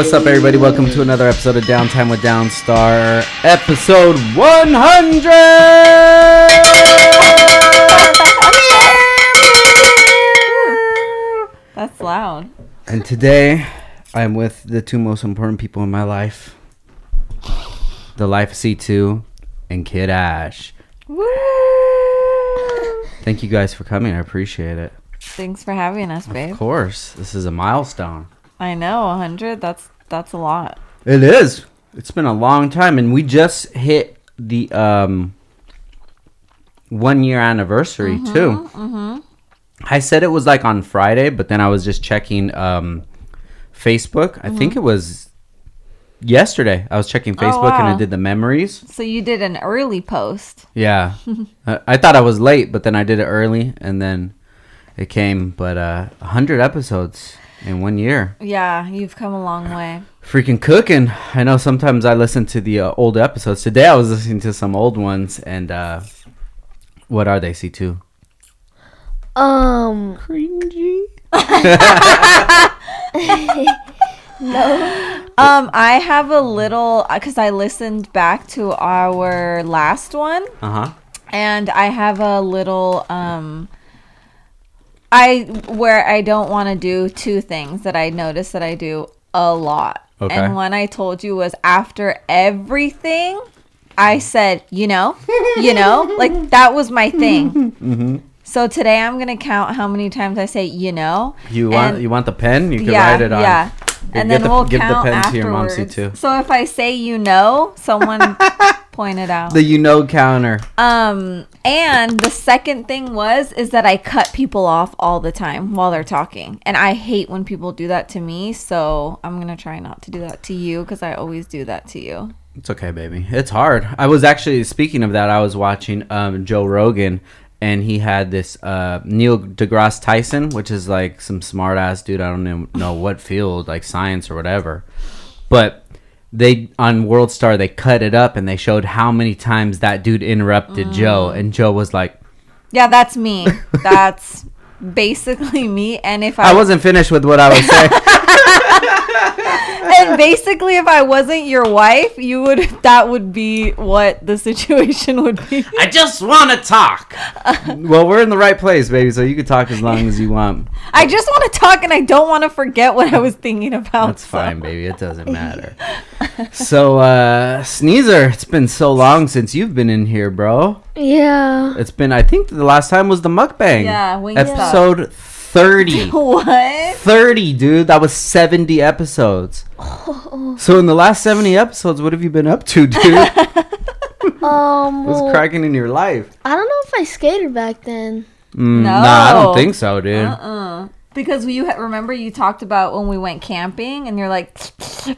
what's up, everybody? Welcome to another episode of Downtime with Downstar, episode 100. That's loud. And today, I'm with the two most important people in my life the Life C2 and Kid Ash. Woo! Thank you guys for coming. I appreciate it. Thanks for having us, babe. Of course, this is a milestone. I know, 100. That's that's a lot. It is. It's been a long time, and we just hit the um one year anniversary too. Mm-hmm. I said it was like on Friday, but then I was just checking um Facebook. I think it was yesterday. I was checking Facebook and wow. I did the memories. So you did an early post. Yeah, I, I thought I was late, but then I did it early, and then it came. But uh, hundred episodes in one year. Yeah, you've come a long way. freaking cooking. I know sometimes I listen to the uh, old episodes. Today I was listening to some old ones, and uh, what are they? C two. Um, Cringy. No. Um, I have a little because I listened back to our last one, Uh huh. and I have a little um. I where I don't want to do two things that I notice that I do a lot. Okay. And one I told you was after everything, I said, you know, you know, like that was my thing. Mm-hmm. So today I'm gonna count how many times I say, you know. You want And- you want the pen? You can yeah, write it on. yeah. You And then the- we'll give the count pen to your mom, too. So if I say you know, someone point it out. The you know counter. Um, and the second thing was is that I cut people off all the time while they're talking, and I hate when people do that to me. So I'm gonna try not to do that to you because I always do that to you. It's okay, baby. It's hard. I was actually speaking of that. I was watching um, Joe Rogan, and he had this uh, Neil deGrasse Tyson, which is like some smart ass dude. I don't even know what field, like science or whatever. But they on World Star they cut it up and they showed how many times that dude interrupted Joe, mm. and Joe was like, Yeah, that's me. That's basically me. And if I, "I wasn't finished with what I was saying." and basically if I wasn't your wife, you would that would be what the situation would be. I just want to talk. well, we're in the right place, baby. So you can talk as long as you want. I just want to talk and I don't want to forget what I was thinking about. That's so- fine, baby. It doesn't matter. so, uh, Sneezer, it's been so long since you've been in here, bro. yeah. It's been, I think the last time was the mukbang. Yeah, Wingstop. Episode 30. What? 30, dude. That was 70 episodes. Oh. So, in the last 70 episodes, what have you been up to, dude? Um, What's cracking in your life? I don't know if I skated back then. Mm, Nah, I don't think so, dude. Uh-uh. Because you ha- remember you talked about when we went camping, and you're like,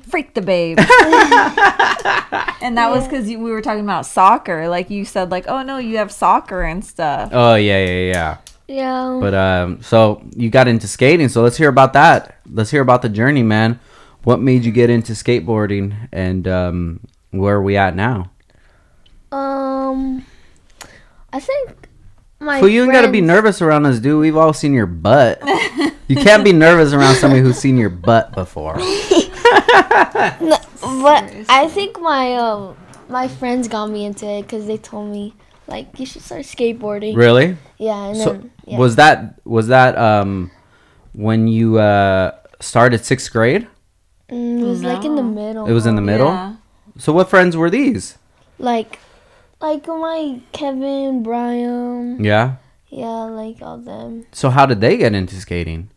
"Freak the babe," and that was because we were talking about soccer. Like you said, like, "Oh no, you have soccer and stuff." Oh, yeah, yeah, yeah. Yeah. But um, so you got into skating. So let's hear about that. Let's hear about the journey, man. What made you get into skateboarding, and um, where are we at now? um, I think my. well, you ain't got to be nervous around us, dude. We've all seen your butt. you can't be nervous around somebody who's seen your butt before. But I think my um my friends got me into it because they told me like you should start skateboarding. Really? Yeah, and So then yeah. was that was that um when you uh started sixth grade? Mm, it was like in the middle. It was in the middle. Yeah. So what friends were these? like like my Kevin, Brian. Yeah. Yeah, like all them. So how did they get into skating?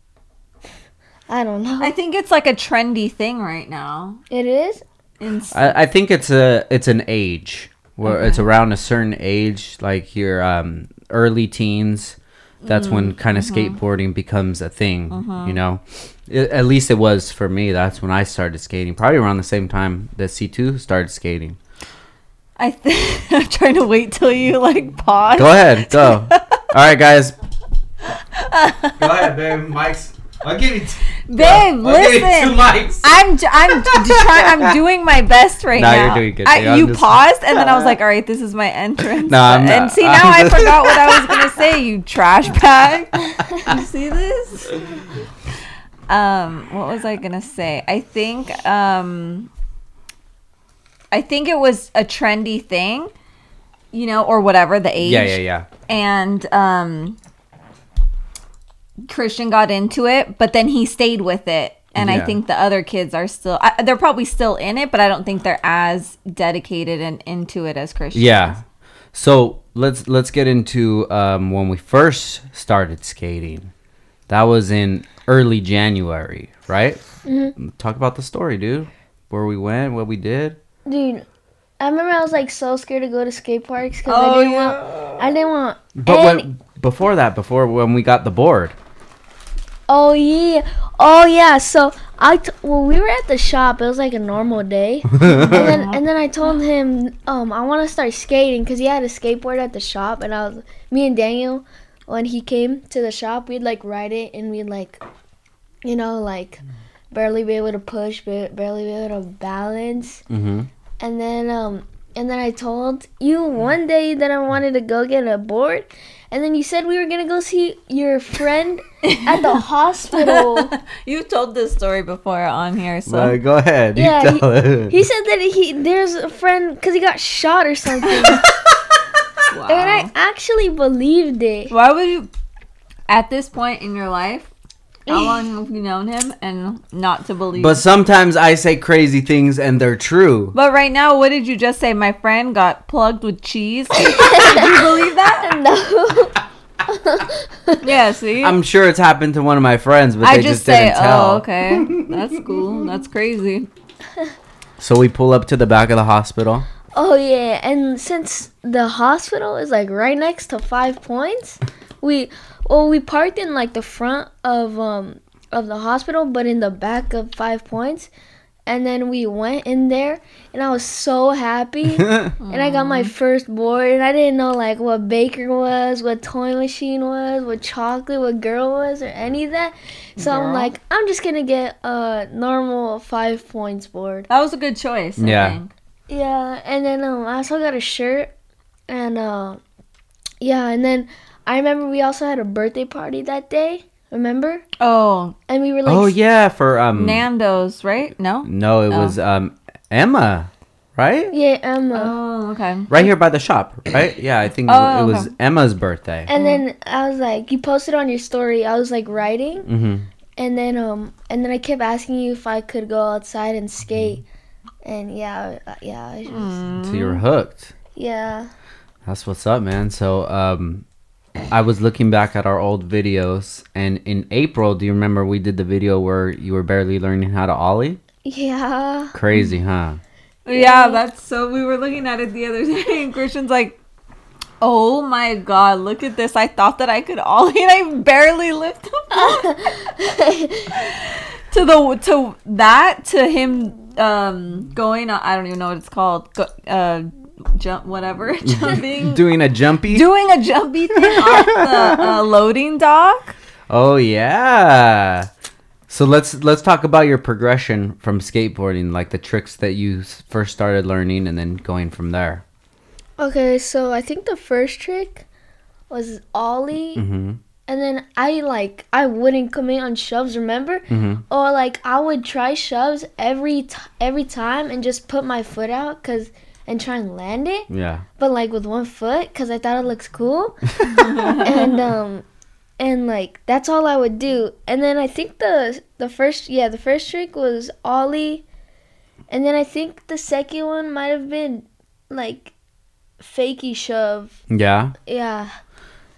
I don't know. I think it's like a trendy thing right now. it is. In I, I think it's a it's an age where it's around a certain age, like your um, early teens. That's when mm-hmm. kind of mm-hmm. skateboarding becomes a thing, mm-hmm. you know. I- at least it was for me. That's when I started skating. Probably around the same time that C two started skating. I think I'm trying to wait till you like pause. Go ahead, go. All right, guys. go ahead, babe. Mike's. I'll give you. T- Babe, listen. mics. I'm j- I'm d- trying. I'm doing my best right Nah, now. you're doing good, I, you just- paused, and then I was like, "All right, this is my entrance." Nah, I'm not. and see, now I'm I just- forgot what I was gonna say. You trash bag. you see this? um what was I gonna say? I think um I think it was a trendy thing, you know, or whatever the age. Yeah, yeah, yeah. And um Christian got into it, but then he stayed with it. And I think the other kids are still I, they're probably still in it, but I don't think they're as dedicated and into it as Christian. Yeah. So let's let's get into um, when we first started skating. That was in early January, right? Mm-hmm. Talk about the story, dude. Where we went, what we did. Dude, I remember I was like so scared to go to skate parks because Oh, I didn't yeah. want. I didn't want. But any- when, before that, before when we got the board. Oh yeah, oh yeah. So I t- well, we were at the shop. It was like a normal day, and then and then I told him, um, I want to start skating because he had a skateboard at the shop, and I was me and Daniel, when he came to the shop, we'd like ride it, and we'd like, you know, like barely be able to push, ba- barely be able to balance, Mm-hmm. and then um, and then I told you one day that I wanted to go get a board. And then you said we were gonna go see your friend at the hospital. You've told this story before on here, so But go ahead. You Yeah, tell it. He said that he there's a friend because he got shot or something, and I actually believed it. Why would you, at this point in your life, how long have you known him and not to believe? But sometimes I say crazy things and they're true. But right now, what did you just say? My friend got plugged with cheese. Did you believe that? No, Yeah. See, I'm sure it's happened to one of my friends, but I they just, just, say, didn't tell. oh, okay, that's cool. That's crazy. So we pull up to the back of the hospital. oh yeah, and since the hospital is like right next to Five Points, we well we parked in like the front of um of the hospital, but in the back of Five Points. And then we went in there, and I was so happy. and I got my first board, and I didn't know like what baker was, what toy machine was, what chocolate, what girl was, or any of that. So I'm Girl. like, I'm just gonna get a normal five points board. That was a good choice. I Yeah. think. Yeah, and then um, I also got a shirt, and uh, yeah, and then I remember we also had a birthday party that day. Remember? Oh, And we were like, oh yeah, for um. Nando's, right? No. No, it Oh. was um Emma, right? yeah, Emma. Oh, okay. Right here by the shop, right? Yeah, I think Oh, it was okay. Emma's birthday. and then I was like, you posted on your story. I was like writing, hmm and then um, and then I kept asking you if I could go outside and skate, and yeah, uh, yeah, I just, So you were hooked. yeah. That's what's up, man. So um, I was looking back at our old videos, and in April, do you remember we did the video where you were barely learning how to ollie? Yeah. Crazy, huh? Yeah, that's so. We were looking at it the other day, and Christian's like, "Oh my god, look at this! I thought that I could ollie, and I barely lift up." to the to that to him um going. I don't even know what it's called. Uh, jump whatever jumping. Doing a jumpy? Doing a jumpy thing off the uh, loading dock. oh yeah. So let's let's talk about your progression from skateboarding, like the tricks that you first started learning, and then going from there. Okay, so I think the first trick was ollie, hmm and then I like I wouldn't commit on shoves. Remember? hmm Or like I would try shoves every t- every time and just put my foot out cause and try and land it, Yeah. but like with one foot cause I thought it looks cool. and um and like that's all I would do. And then I think the the first yeah, the first trick was ollie. And then I think the second one might have been like fakey shove. Yeah. Yeah.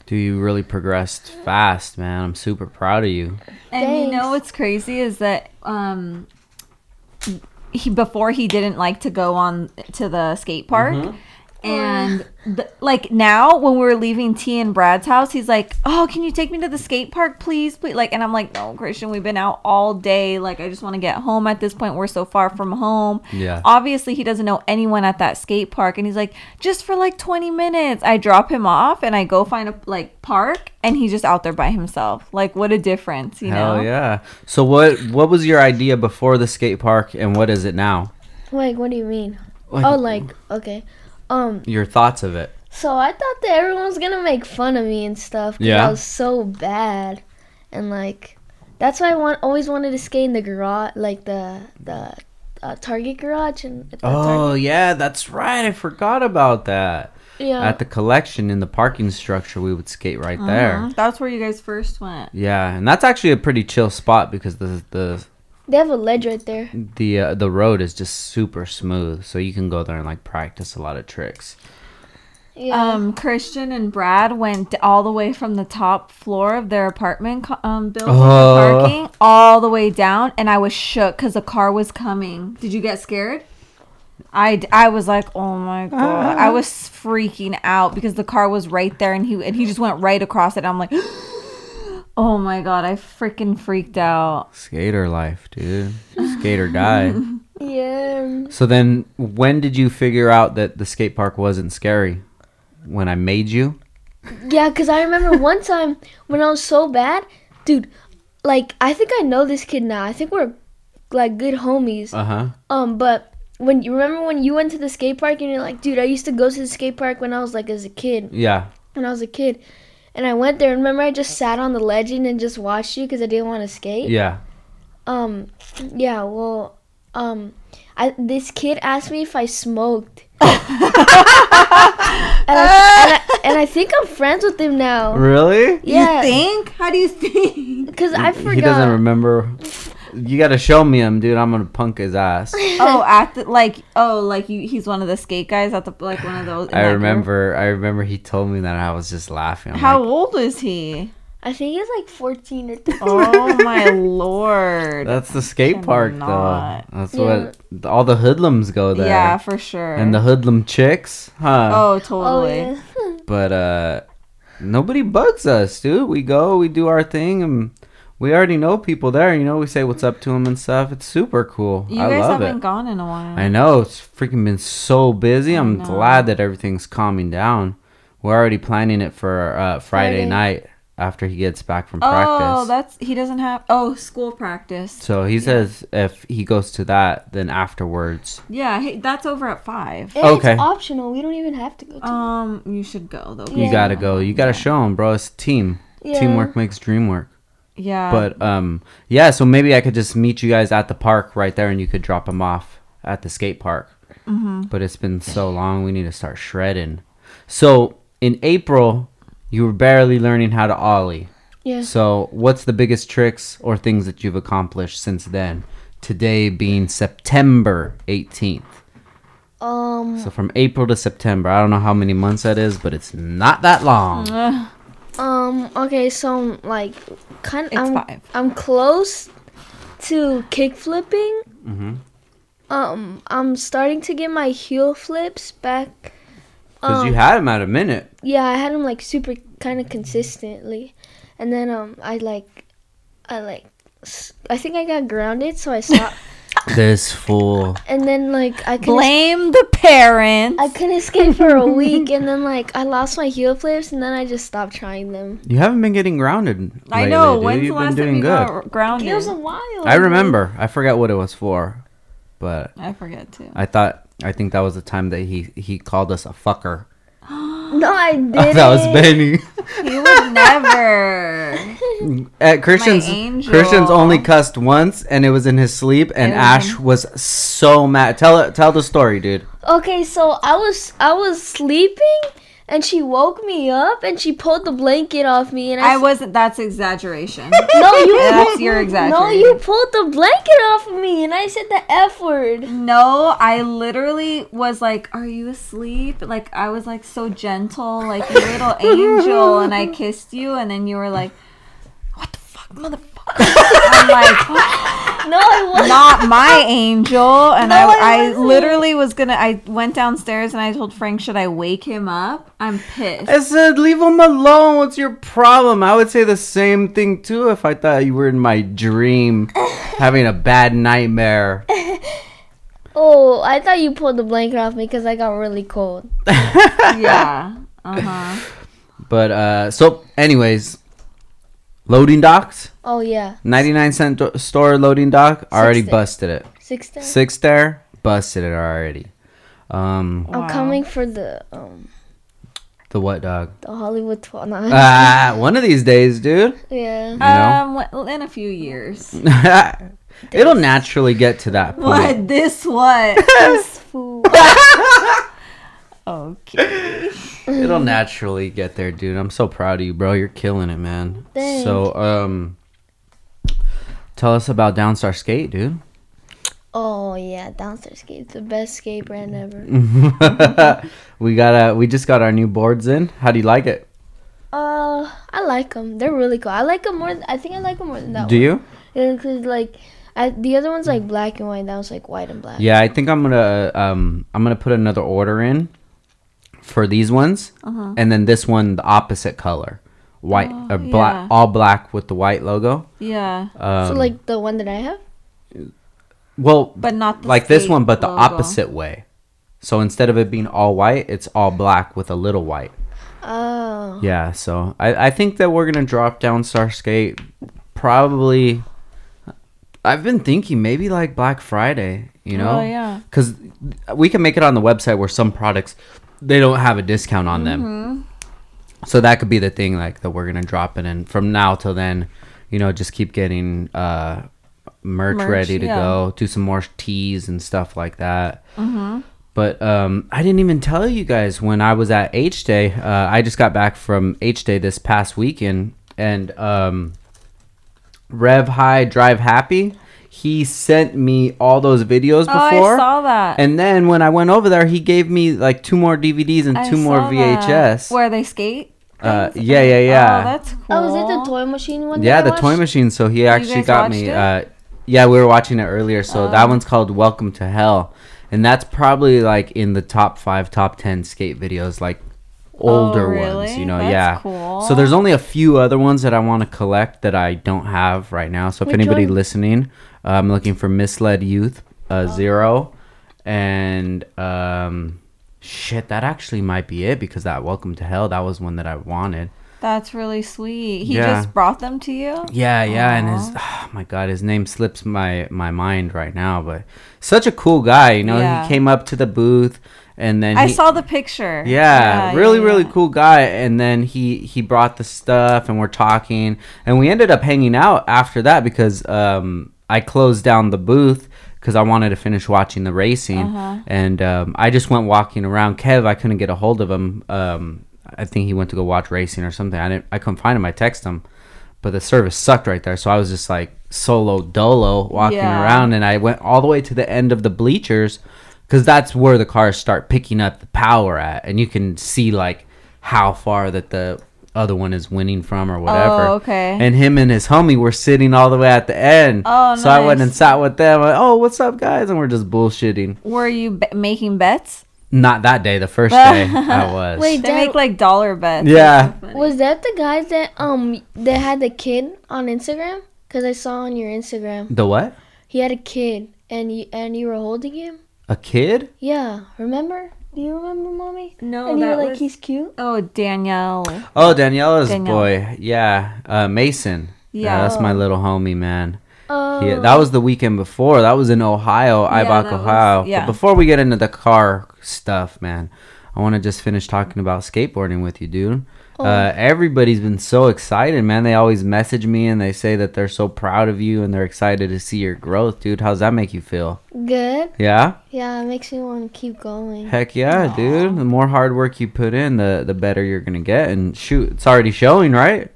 Dude, you really progressed fast, man. I'm super proud of you. And you know what's crazy is that um he before he didn't like to go on to the skate park. Mm-hmm. And oh. the, like now when we were leaving T and Brad's house, he's like, "Oh, can you take me to the skate park, please, please?" Like, and I'm like, "No, Christian, we've been out all day. Like, I just want to get home. At this point, we're so far from home. Yeah. Obviously, he doesn't know anyone at that skate park, and he's like, "Just for like 20 minutes." I drop him off, and I go find a like park, and he's just out there by himself. Like, what a difference, you know? Yeah. So what what was your idea before the skate park and what is it now? Like what do you mean? Like, Oh like okay. Um your thoughts of it. So I thought that everyone was gonna make fun of me and stuff. 'cause Yeah? I was so bad, and like, That's why I want always wanted to skate in the garage, like the the uh, Target garage and at the Oh yeah, that's right. I forgot about that. yeah. At the collection in the parking structure, we would skate right there. Mhm. That's where you guys first went. Yeah, and that's actually a pretty chill spot because the the they have a ledge right there. the uh, the road is just super smooth, so you can go there and like practice a lot of tricks. Yeah. Um, Christian and Brad went all the way from the top floor of their apartment co- um, building for Oh. parking all the way down, and I was shook because a car was coming. Did you get scared? I, I was like, oh my god! I was freaking out because the car was right there, and he and he just went right across it. I'm like, oh my god! I freaking freaked out. Skater life, dude. Skater or die. yeah. So then, when did you figure out that the skate park wasn't scary? When I made you? Yeah, because I remember one time when I was so bad, dude, like, I think I know this kid now. I think we're, like, good homies. Uh huh. Um, but when you remember when you went to the skate park and you're like, dude, I used to go to the skate park when I was, like, as a kid. Yeah. When I was a kid. And I went there, and remember I just sat on the legend and just watched you because I didn't want to skate? Yeah. Um, yeah, well, um, I, this kid asked me if I smoked. and, I, and, I, and I think I'm friends with him now. Really? Yeah, You think? How do you think? because I forgot. He doesn't remember. You gotta show me him, dude. I'm gonna punk his ass. oh, at the like, oh, like you, he's one of the skate guys at the like one of those. I that group? remember. I remember he told me that. and I was just laughing. I'm How like, old is he? I think he's like 14 or 13. Oh my lord! That's the skate park, though. That's Yeah. what all the hoodlums go there. Yeah, for sure. And the hoodlum chicks, huh? oh, Oh, totally. yeah. But uh, nobody bugs us, dude. We go, we do our thing, and we already know people there. You know, we say what's up to them and stuff. It's super cool. You I guys love haven't it. gone in a while. I know it's freaking been so busy. I I'm know. glad that everything's calming down. We're already planning it for uh, Friday, Friday. night after he gets back from Oh, practice. Oh, that's he doesn't have. Oh, school practice. so he says if he goes to that, then afterwards. Yeah, hey, that's over at five. And Okay. It's optional. We don't even have to go to Um, you should go though. You gotta go. You gotta show him, bro. It's a team. Yeah. Teamwork makes dream work. Yeah, But um, yeah. So maybe I could just meet you guys at the park right there, and you could drop them off at the skate park. Mm-hmm. But it's been so long. We need to start shredding. So in April, you were barely learning how to ollie. Yeah. So what's the biggest tricks or things that you've accomplished since then? Today being September 18th. Um, So from April to September, I don't know how many months that is, but it's not that long. um, okay, so like, kind of, I'm, five. I'm close to kick flipping. Mhm. Um, I'm starting to get my heel flips back. Because you Um, had him at a minute. Yeah, I had them like super kind of consistently, and then um, I like, I like, I think I got grounded, so I stopped, This fool. and then like I couldn't, blame the parents. I couldn't skate for a week, and then like I lost my heel flips, and then I just stopped trying them. You haven't been getting grounded. I lately, know. dude. When's You've the been last time doing you good. got grounded? It was a while. I remember. I forgot what it was for, but I forget too. I thought I think that was the time that he he called us a fucker. No, I didn't. that was Benny. He would never. Uh, At Christian's. Christian's only cussed once, and it was in his sleep. And It was Ash was so mad. Tell it. Tell the story, dude. Okay, so I was I was sleeping, and she woke me up, and she pulled the blanket off me, and I, I s- wasn't. That's exaggeration. no you That's your no you pulled the blanket off of me, and I said the f word. No, I literally was like, "Are you asleep?" Like I was like so gentle, like you little angel, and I kissed you, and then you were like, "What the fuck, motherfucker?" I'm like, No, I wasn't. "Not my angel," and No, I I, I literally was gonna. I went downstairs and I told Frank, "Should I wake him up?" I'm pissed. I said, leave him alone. What's your problem? I would say the same thing too if I thought you were in my dream, having a bad nightmare. Oh, I thought you pulled the blanket off me because I got really cold. yeah. Uh huh. But uh, so, anyways, loading docks, Oh yeah, ninety nine cent do- store loading dock already Six busted it. six days. Six there, busted it already. Um, I'm coming for the um. The what dog? The Hollywood 12. Nah. Ah, one of these days, dude. yeah. know? Um, well, in a few years. It'll naturally get to that point. What? This what? This fool. okay. It'll naturally get there, dude. I'm so proud of you, bro. You're killing it, man. Thanks. So, um, tell us about Downstar Skate, dude. Oh yeah, Downstar Skate, the best skate brand ever. we got a, we just got our new boards in. How do you like it? Uh, I like them. They're really cool. I like them more. I think I like them more than that Do one. you? Yeah, because like, I, the other one's like black and white. That was like white and black. Yeah, I think I'm gonna um I'm gonna put another order in for these ones, Uh-huh. and then this one the opposite color, white Oh, or black, yeah. all black with the white logo. Yeah, Um, so like the one that I have. well, but not the like this one, but the logo. opposite way. So instead of it being all white, it's all black with a little white. Oh. Yeah, so I, I think that we're gonna drop Downstar Skate probably. I've been thinking maybe like Black Friday, you know, Oh yeah. because we can make it on the website where some products they don't have a discount on them. Mm-hmm. So that could be the thing, like that we're gonna drop it in from now till then. You know, just keep getting uh, merch, Merch, ready to yeah. go. Do some more teas and stuff like that. Mm-hmm. But um, I didn't even tell you guys when I was at H Day. Uh, I just got back from H Day this past weekend, and um, Rev High Drive Happy. He sent me all those videos before. Oh, I saw that. and then when I went over there, he gave me like two more DVDs and I two more saw that. VHS. Where they skate. Uh, yeah, yeah, yeah. Oh, that's cool. Oh, is it the toy machine one? Yeah, I the toy machine. So he actually got me. Uh, yeah, we were watching it earlier. So Oh. that one's called "Welcome to Hell," and that's probably like in the top five, top ten skate videos, like older ones. Oh, really? You know, That's yeah. cool. So there's only a few other ones that I want to collect that I don't have right now. So if Which anybody one? listening, uh, I'm looking for Misled Youth uh, Oh. Zero, and um, shit, that actually might be it because that Welcome to Hell that was one that I wanted. That's really sweet. He Yeah. just brought them to you. Yeah, yeah, and his oh my god, his name slips my my mind right now, but such a cool guy, you know. Yeah. He came up to the booth and then I he, saw the picture. yeah, really yeah, really yeah. cool guy and then he he brought the stuff and we're talking and we ended up hanging out after that because um I closed down the booth because I wanted to finish watching the racing Uh-huh. and um, I just went walking around. Kev, I couldn't get a hold of him. Um, I think he went to go watch racing or something. I didn't. I couldn't find him. I texted him, but the service sucked right there. So I was just like solo dolo walking around, and I went all the way to the end of the bleachers because that's where the cars start picking up the power at, and you can see like how far that the other one is winning from or whatever. Oh, okay. And him and his homie were sitting all the way at the end. Oh, So I went and sat with them. Like, oh, what's up, guys? And we're just bullshitting. Were you be- making bets? Not that day. The first day I was. Wait, They Dad- make like dollar bets. Yeah. Was that the guys that um that had the kid on Instagram? Cause I saw on your Instagram The what? he had a kid and you and you were holding him. A kid? Yeah, remember? Do you remember, mommy? No, and you were that like, was- he's cute. Oh, Danielle. Oh, Daniela's Danielle. boy. Yeah. Uh, Mason. Yeah. Yeah. that's my little homie, man. Oh, Yeah, that was the weekend before. That was in Ohio, Yeah, Ibach, that was- Ohio. yeah. But before we get into the car stuff, man, I want to just finish talking about skateboarding with you, dude. Oh. Uh, everybody's been so excited, man. They always message me and they say that they're so proud of you and they're excited to see your growth, dude. How's that make you feel? good. Yeah? Yeah, it makes me want to keep going. Heck yeah, dude. The more hard work you put in, the the better you're gonna get. And shoot, it's already showing, right?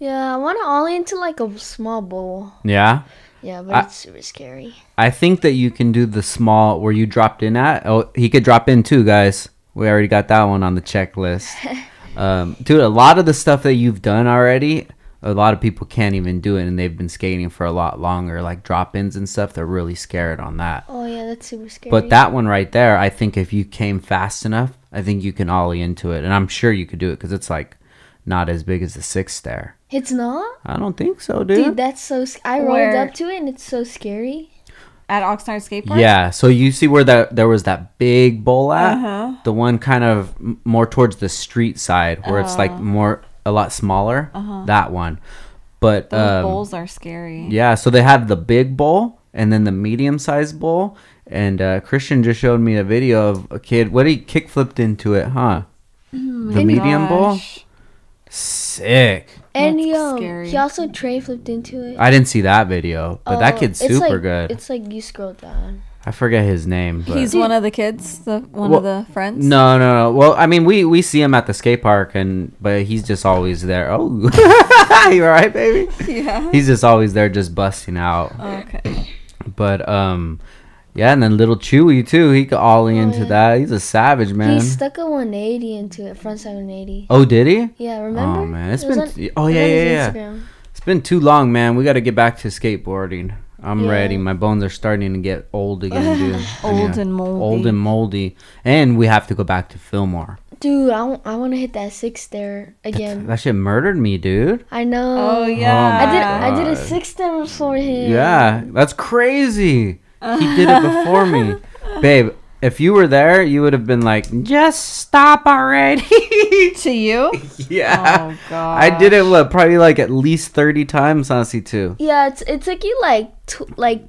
Yeah, I want to ollie into like a small bowl. Yeah. Yeah, but I- it's super scary. I think that you can do the small where you dropped in at. Oh, he could drop in too, guys. We already got that one on the checklist. um, dude, a lot of the stuff that you've done already, a lot of people can't even do it, and they've been skating for a lot longer. Like drop ins and stuff, they're really scared on that. Oh yeah, that's super scary. But that one right there, I think if you came fast enough, I think you can ollie into it, and I'm sure you could do it because it's like not as big as the six stair. it's not, I don't think so, dude. dude. That's so. sc- I rolled Where- up to it and it's so scary. At Oxnard Skate Park? Yeah, so you see where that there was that big bowl at, Uh-huh. the one kind of more towards the street side, where it's like Oh. more a lot smaller. Uh-huh. That one, but Those um, bowls are scary. yeah. So they had the big bowl and then the medium sized bowl, and uh, Christian just showed me a video of a kid. What he kick flipped into it, huh? the medium bowl. Sick. And That's he um scary. he also tre flipped into it. I didn't see that video, but that Oh, kid's it's super like- good. It's like you scroll down. I forget his name, but He's one of the kids, the one Well, of the friends. no, no, no. Well, I mean, we we see him at the skate park, and but he's just always there. Oh, you all right, baby? Yeah. He's just always there, just busting out. Okay. But um, yeah, and then little Chewy too. He got ollie into oh, yeah. that. He's a savage man. He stuck a 180 into it, front 180. oh, did he? Yeah, remember? Oh man, it's it been. On, oh yeah, yeah, yeah. It's been too long, man. We got to get back to skateboarding. I'm Yeah. ready. My bones are starting to get old again, dude. Old Yeah. and moldy. Old and moldy. And we have to go back to Fillmore. Dude, I, w- I want to hit that six stair again. That shit murdered me, dude. I know. Oh, oh yeah. I did I did a six stair before him. Yeah, that's crazy. He did it before me. Babe, if you were there, you would have been like, just stop already. To you? yeah. Oh god. I did it, what, probably like at least 30 times, honestly, too. Yeah, it's it took you like tw- like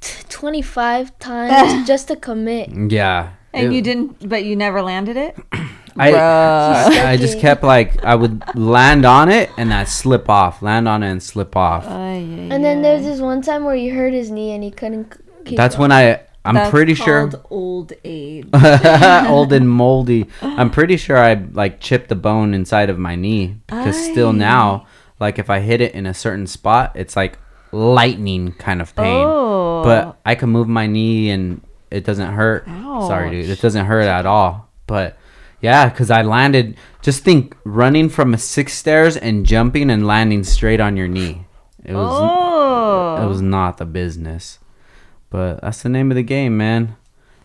t- 25 times just to commit. Yeah. And It- you didn't, but you never landed it. I, Bruh. I just kept like, I would land on it and I slip off, land on it and slip off. and And then there's this one time where he hurt his knee and he couldn't keep That's going. when I, I'm pretty sure. old age. old and moldy. I'm pretty sure I like chipped the bone inside of my knee because still now, like if I hit it in a certain spot, it's like lightning kind of pain. Oh. But I can move my knee and it doesn't hurt. Sorry, dude, it doesn't hurt at all. But yeah, because I landed. Just think, running from a six stairs and jumping and landing straight on your knee. It was oh. it was not the business. But that's the name of the game, man.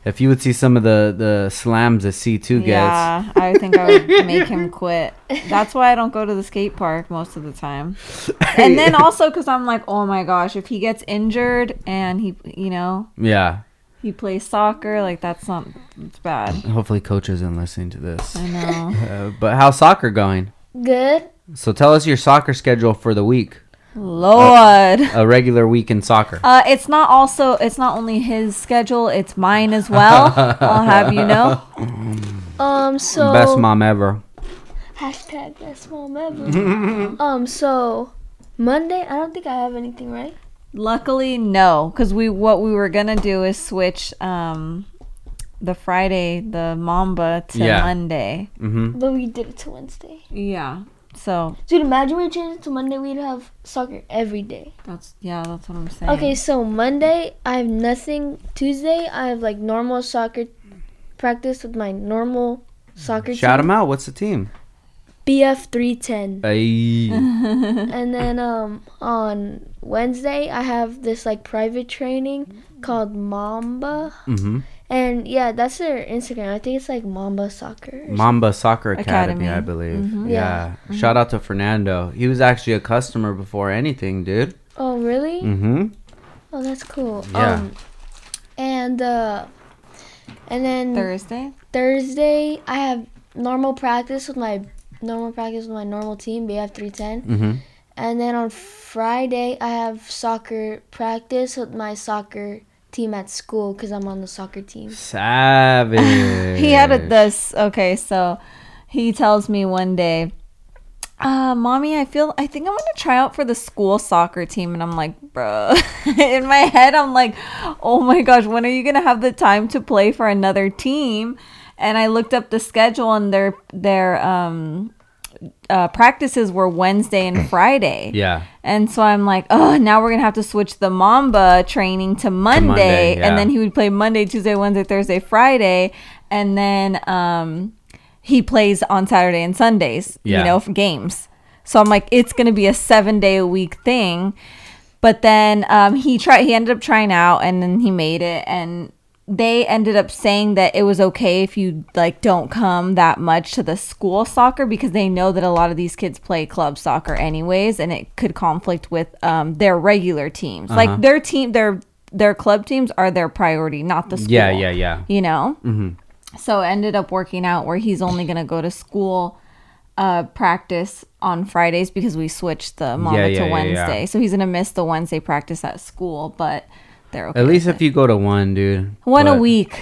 If you would see some of the the slams that C2 gets. Yeah, I think I would make him quit. That's why I don't go to the skate park most of the time. And then also because I'm like, oh my gosh, if he gets injured and he, you know, Yeah. He play soccer, like that's not, it's bad. Hopefully coach isn't listening to this. I know. Uh, but how's soccer going? good. So tell us your soccer schedule for the week. Lord. A regular week in soccer. Uh, it's not also, it's not only his schedule, it's mine as well. I'll have you know. Um so Best mom ever. hashtag best mom ever. um so Monday I don't think I have anything right. Luckily, no, because we what we were gonna do is switch um the Friday the Mamba to Yeah. Monday. Mm-hmm. But we did it to Wednesday. Yeah. So Dude, imagine we changed it to Monday, we'd have soccer every day. that's yeah, that's what I'm saying. Okay, so Monday I have nothing. Tuesday I have like normal soccer practice with my normal soccer Shout team. them out. What's the team? BF three ten. And then um on Wednesday I have this like private training called Mamba. mm-hmm. And yeah, that's their Instagram. I think it's like Mamba Soccer. Mamba Soccer Academy, Academy. I believe. Mhm. Yeah. Yeah. Shout out to Fernando. He was actually a customer before anything, dude. Oh really? Mm-hmm. Oh, that's cool. Yeah. Um, and uh, and then Thursday. Thursday I have normal practice with my normal practice with my normal team BF three ten, Mm-hmm. and then on Friday I have soccer practice with my soccer team at school because I'm on the soccer team. Savage. He had a, this. Okay, so he tells me one day, uh, "Mommy, I feel I think I'm gonna try out for the school soccer team," and I'm like, "Bro," in my head, I'm like, "Oh my gosh, when are you gonna have the time to play for another team?" And I looked up the schedule, and their their um uh, practices were Wednesday and Friday. Yeah. And so I'm like, oh, now we're gonna have to switch the Mamba training to Monday, Monday, yeah. and then he would play Monday, Tuesday, Wednesday, Thursday, Friday, and then um, he plays on Saturday and Sundays, Yeah. you know, for games. So I'm like, it's gonna be a seven day a week thing. But then um, he tried. He ended up trying out, and then he made it, and they ended up saying that it was okay if you like don't come that much to the school soccer because they know that a lot of these kids play club soccer anyways and it could conflict with um, their regular teams Uh-huh. like their team their their club teams are their priority not the school Yeah, yeah, yeah. you know so it ended up working out where he's only going to go to school uh, practice on fridays because we switched the Mamba Yeah, yeah, to wednesday yeah. so he's going to miss the wednesday practice at school but they're okay At least with if you go to one, dude. it. one a week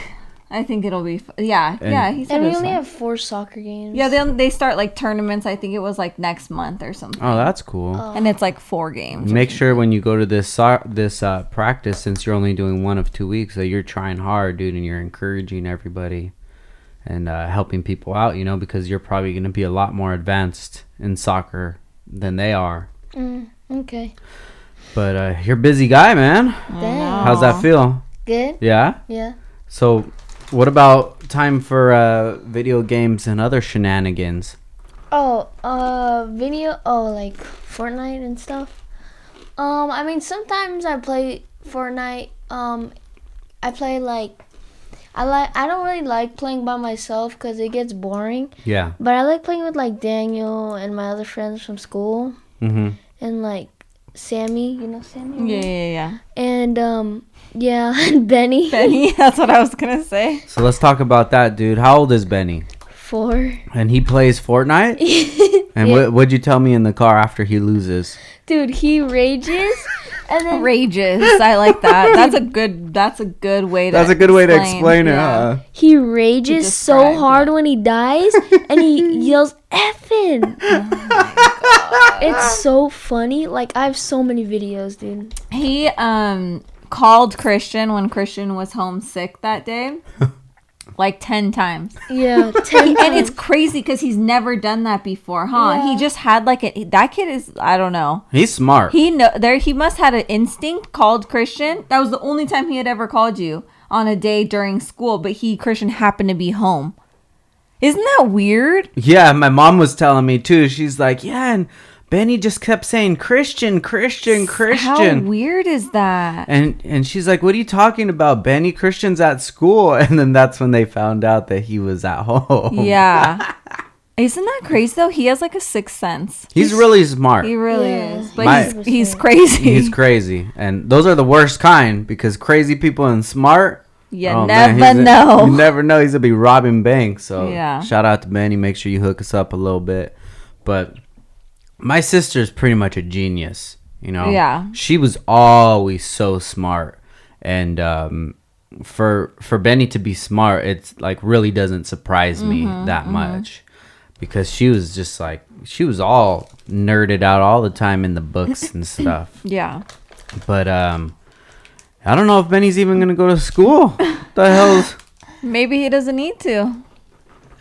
I think it'll be. F- yeah, And- yeah. He said And we only fun. have four soccer games. Yeah, they they start like tournaments. I think it was like next month or something. Oh, that's cool. and it's like four games. Make sure when you go to this so- this uh, practice, since you're only doing one of two weeks, that you're trying hard, dude, and you're encouraging everybody and uh, helping people out. You know, because you're probably going to be a lot more advanced in soccer than they are. Mm, okay. But uh, you're a busy guy, man. Dang. How's that feel? Good. Yeah. Yeah. So, what about time for uh, video games and other shenanigans? Oh, uh, video. Oh, like Fortnite and stuff. Um, I mean, sometimes I play Fortnite. Um, I play like, I like. I don't really like playing by myself because it gets boring. Yeah. But I like playing with like Daniel and my other friends from school Mm-hmm. and like Sammy. You know Sammy. Yeah, yeah, yeah. And um, yeah, and Benny. Benny, that's what I was gonna say. So let's talk about that, dude. How old is Benny? Four. And he plays Fortnite. And Yeah. what what'd you tell me in the car after he loses? Dude, he rages, and then Rages. I like that. That's a good. That's a good way to. That's a good way to explain it. yeah. Huh? He rages To so describe hard when he dies, and he yells "effing." it's so funny. Like I have so many videos, dude. He um called Christian when Christian was homesick that day, like ten times. Yeah, ten And it's crazy because he's never done that before, huh? Yeah. He just had like a that kid is I don't know. He's smart. He know there he must had an instinct called Christian. That was the only time he had ever called you on a day during school, but he Christian happened to be home. Isn't that weird? yeah, my mom was telling me too. She's like, yeah, and Benny just kept saying Christian, Christian, Christian. How weird is that? And and she's like, "What are you talking about? Benny Christian's at school." And then that's when they found out that he was at home. Yeah. Isn't that crazy though? He has like a sixth sense. He's really smart. He really Yeah. is. But My- he's, he's crazy. He's crazy, and those are the worst kind because crazy people and smart. you oh, man, never a- know. you never know. He's gonna be robbing banks. So Yeah. shout out to Benny. Make sure you hook us up a little bit. But my sister's pretty much a genius. You know. Yeah. She was always so smart, and um, for for Benny to be smart, it's like really doesn't surprise me Mm-hmm, that much. Because she was just like she was all nerded out all the time in the books and stuff. yeah. But um, I don't know if Benny's even gonna go to school. the hell's Maybe he doesn't need to.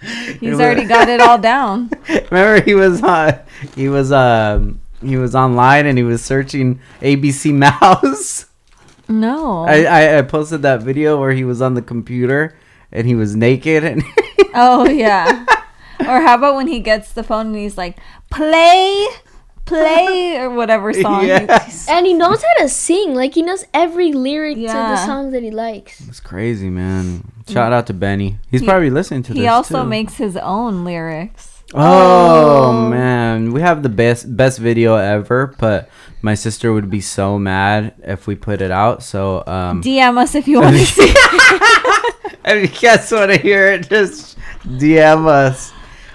He's already got it all down. remember he was on he was um he was online and he was searching ABC Mouse. No. I, I I posted that video where he was on the computer and he was naked and oh yeah. or how about when he gets the phone and he's like, play, play, or whatever song. he- yeah. And he knows how to sing. Like he knows every lyric to the Yeah. songs that he likes. It's crazy, man. Shout out to Benny. He's He- probably listening to this. He also too. makes his own lyrics. Oh, man, we have the best best video ever, but my sister would be so mad if we put it out. So um, DM us if you want to see. if you guys want to hear it, just DM us.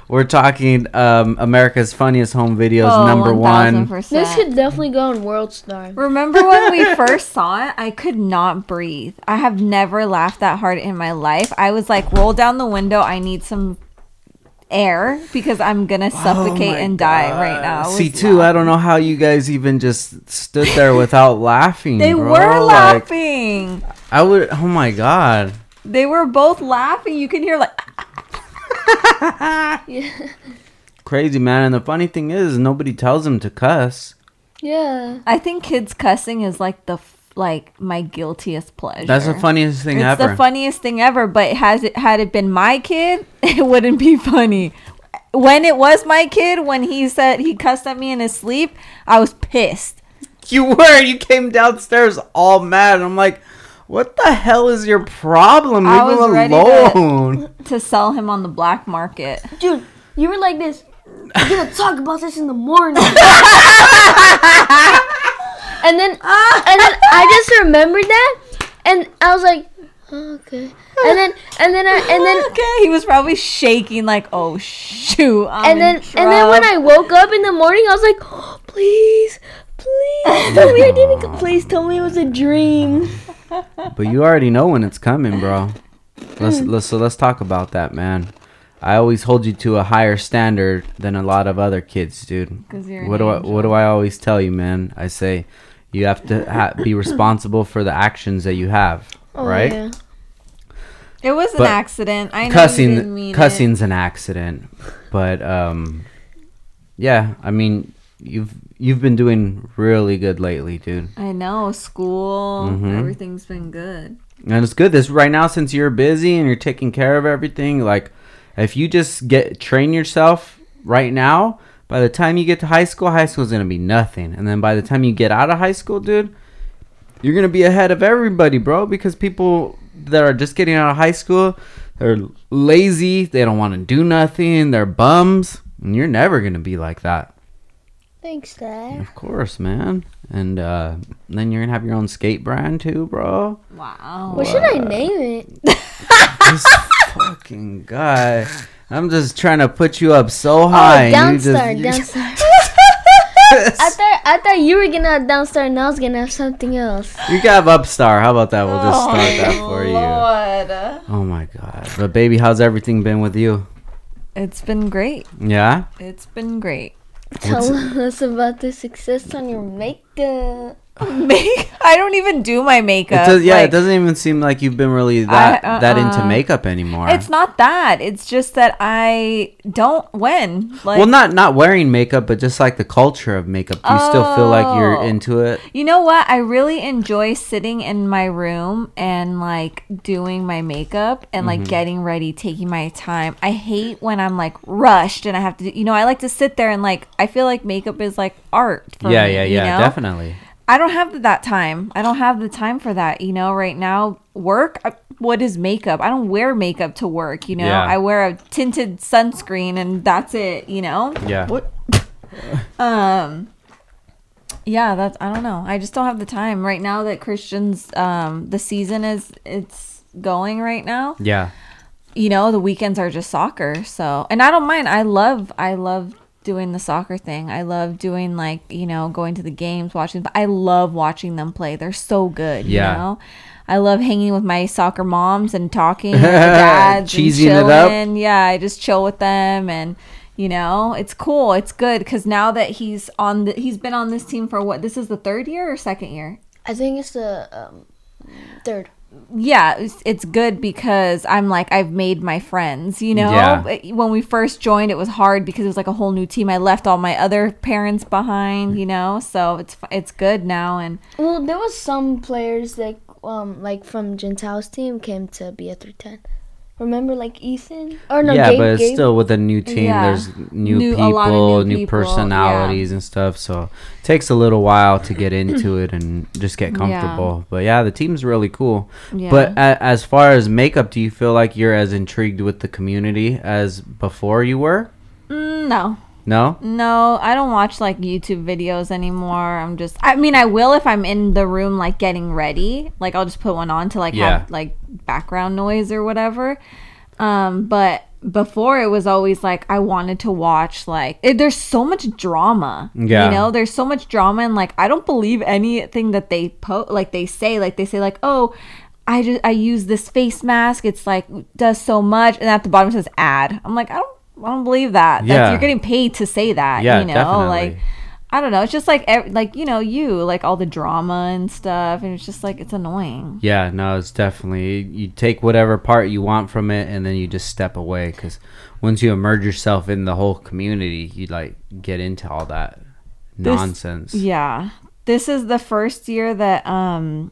We're talking um, America's Funniest Home Videos Oh, number one. 1000%. This could definitely go on World Star. Remember when we first saw it? I could not breathe. I have never laughed that hard in my life. I was like, roll down the window. I need some air because I'm gonna suffocate Oh my and die right now. See, too, I don't know how you guys even just stood there without laughing. They bro. were Like, laughing. I would. Oh my god. They were both laughing. You can hear like Crazy man, and the funny thing is, nobody tells him to cuss. Yeah. I think kids cussing is like the like my guiltiest pleasure. That's the funniest thing It's ever. the funniest thing ever. But has it had it been my kid, it wouldn't be funny. When it was my kid, when he said he cussed at me in his sleep, I was pissed. You were. You came downstairs all mad. I'm like, what the hell is your problem? Leave I was him ready to- alone. To sell him on the black market. Dude, you were like this. We're gonna talk about this in the morning. and then and then I just remembered that and I was like, oh, okay. And then and then I and then okay, he was probably shaking like, oh shoot. I'm and then in and then when I woke up in the morning, I was like, oh, please, please tell me I didn't. Please tell me it was a dream. But you already know when it's coming, bro. Let's let's so let's talk about that, man. I always hold you to a higher standard than a lot of other kids, dude. What do I what do I always tell you, man? I say you have to ha- be responsible for the actions that you have, Oh, right? yeah. It was an accident. I know you didn't Cussing mean it. cussing's an accident, but um, yeah. I mean, you've you've been doing really good lately, dude. I know school. Mhm. Everything's been good. And it's good this right now since you're busy and you're taking care of everything. Like, if you just get train yourself right now, by the time you get to high school, high school is gonna be nothing. And then by the time you get out of high school, dude, you're gonna be ahead of everybody, bro. Because people that are just getting out of high school, they're lazy. They don't want to do nothing. They're bums. And you're never gonna be like that. Thanks, Dad. Of course, man. And uh, then you're gonna have your own skate brand too, bro. Wow. What should I name it? this fucking guy. I'm just trying to put you up so high. oh, and you Downstar, just, Downstar. I thought I thought you were gonna have Downstar and I was gonna have something else. you got Upstar. How about that? We'll just start that for you. Lord. Oh my god. But baby, how's everything been with you? It's been great. Yeah. It's been great. Tell us about the success on your makeup. Make I don't even do my It makeup. does, yeah, like, it doesn't even seem like you've been really that I- that into uh-uh. makeup anymore. It's not that. It's just that I don't when. Like well, not not wearing makeup, but just like the culture of makeup. Do you still feel like you're Oh. into it? You know what? I really enjoy sitting in my room and like doing my makeup and Mm-hmm. like getting ready, taking my time. I hate when I'm like rushed and I have to, do, you know, I like to sit there and like, I feel like makeup is like art. For yeah, me, yeah, you yeah, know? definitely. I don't have that time. I don't have the time for that. You know, right now, work. I- What is makeup? I don't wear makeup to work. You know, Yeah. I wear a tinted sunscreen and that's it. You know. Yeah. What? um. Yeah, that's. I don't know. I just don't have the time right now that Christians. Um, the season is it's going right now. Yeah. You know, the weekends are just soccer. So, and I don't mind. I love. I love doing the soccer thing. I love doing like you know going to the games, watching. But I love watching them play. They're so good. Yeah. You know. I love hanging with my soccer moms and talking, with the dads, and Cheesing it up. chilling. Yeah, I just chill with them, and you know, it's cool. It's good because now that he's on, the, he's been on this team for what? This is the third year or second year? I think it's the um, third. Yeah it's, it's good because i'm like i've made my friends you know Yeah. When we first joined it was hard because it was like a whole new team i left all my other parents behind you know so it's it's good now and Well, there was some players that um like from Gentile's team came to be a three ten. Remember, like Ethan? Or no, yeah, Gabe, but it's Gabe? still with a new team. Yeah. There's new, New- people, new new, people, personalities and stuff. So it takes a little while to get into it and just get Yeah. comfortable. But yeah, the team's really cool. Yeah. But a, as far as makeup, do you feel like you're as intrigued with the community as before you were? Mm, no No. no i don't watch like youtube videos anymore. I'm just i mean i will if i'm in the room like getting ready. Like i'll just put one on to like Yeah. have like background noise or whatever. Um but before it was always like i wanted to watch like it, there's so much drama Yeah. you know? There's so much drama and like i don't believe anything that they post like they say. Like they say like oh i just i use this face mask. It's like does so much. And at the bottom it says ad i'm like i don't i don't believe that That's- you're getting paid to say that Yeah, you know definitely. like I don't know. It's just like like you know you like all the drama and stuff, and it's just like it's annoying. Yeah, no, it's definitely you take whatever part you want from it, and then you just step away because once you immerse yourself in the whole community, you like get into all that This- nonsense. Yeah, this is the first year that um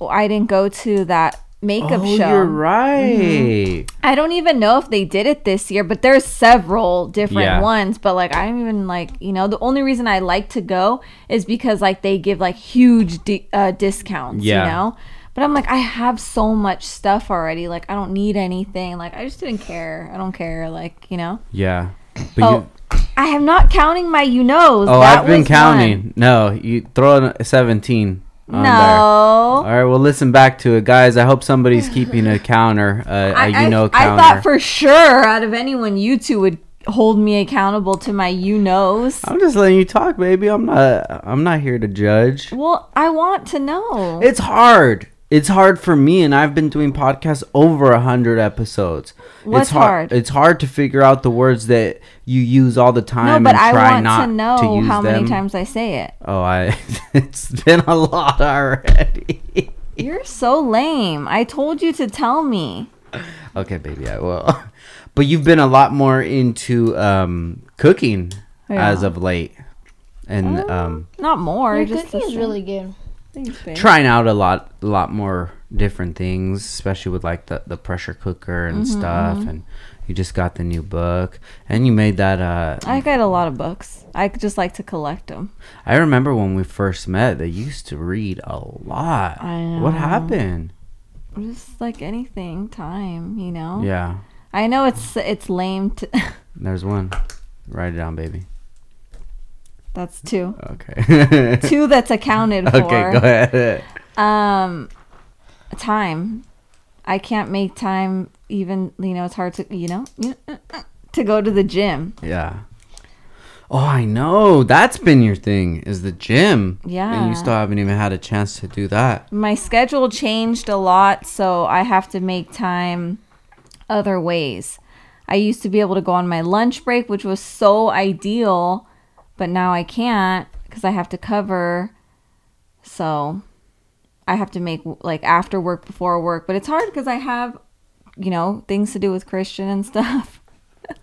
I didn't go to that makeup oh, show. Mm-hmm. you're right. I don't even know if they did it this year, but there's several different Yeah. ones. But like I don't even like you know the only reason I like to go is because like they give like huge di- uh, discounts. Yeah. You know. But I'm like, I have so much stuff already. Like, I don't need anything. Like, I just didn't care. I don't care. Like, you know. Yeah, but Oh, you. I am not counting my you knows. Oh, That I've been counting. one. No, you throw in a seventeen. On No. There. All right, well, listen back to it, guys. I hope somebody's keeping a counter, uh, I, a you know I, I thought for sure out of anyone, you two would hold me accountable to my you knows. I'm just letting you talk, baby. I'm not. I'm not here to judge. Well, I want to know. It's hard. It's hard for me, and I've been doing podcasts over a hundred episodes. What's it's hard, hard? It's hard to figure out the words that you use all the time No, time. but and I want not to know use how many them. times I say it. Oh, I. it's been a lot already. You're so lame. I told you to tell me. okay, baby, I will. But you've been a lot more into um, cooking as of late, and Uh, um, Not more. Your just cooking is really good. Thanks, babe. trying out a lot, a lot more different things, especially with like the the pressure cooker and Mm-hmm, stuff. And you just got the new book, and you made that. Uh, I got a lot of books. I just like to collect them. I remember when we first met, they used to read a lot. I know. What happened? Just like anything, time, you know. Yeah, I know it's it's lame. To, there's one. Write it down, baby. That's two. Okay. Two that's accounted for. okay, go ahead. Um, time. I can't make time. Even you know, it's hard to you know to go to the gym. Yeah. Oh, I know. That's been your thing is the gym. Yeah. And you still haven't even had a chance to do that. My schedule changed a lot, so I have to make time other ways. I used to be able to go on my lunch break, which was so ideal, but now I can't because I have to cover. So I have to make like after work, before work, but it's hard because I have, you know, things to do with Christian and stuff.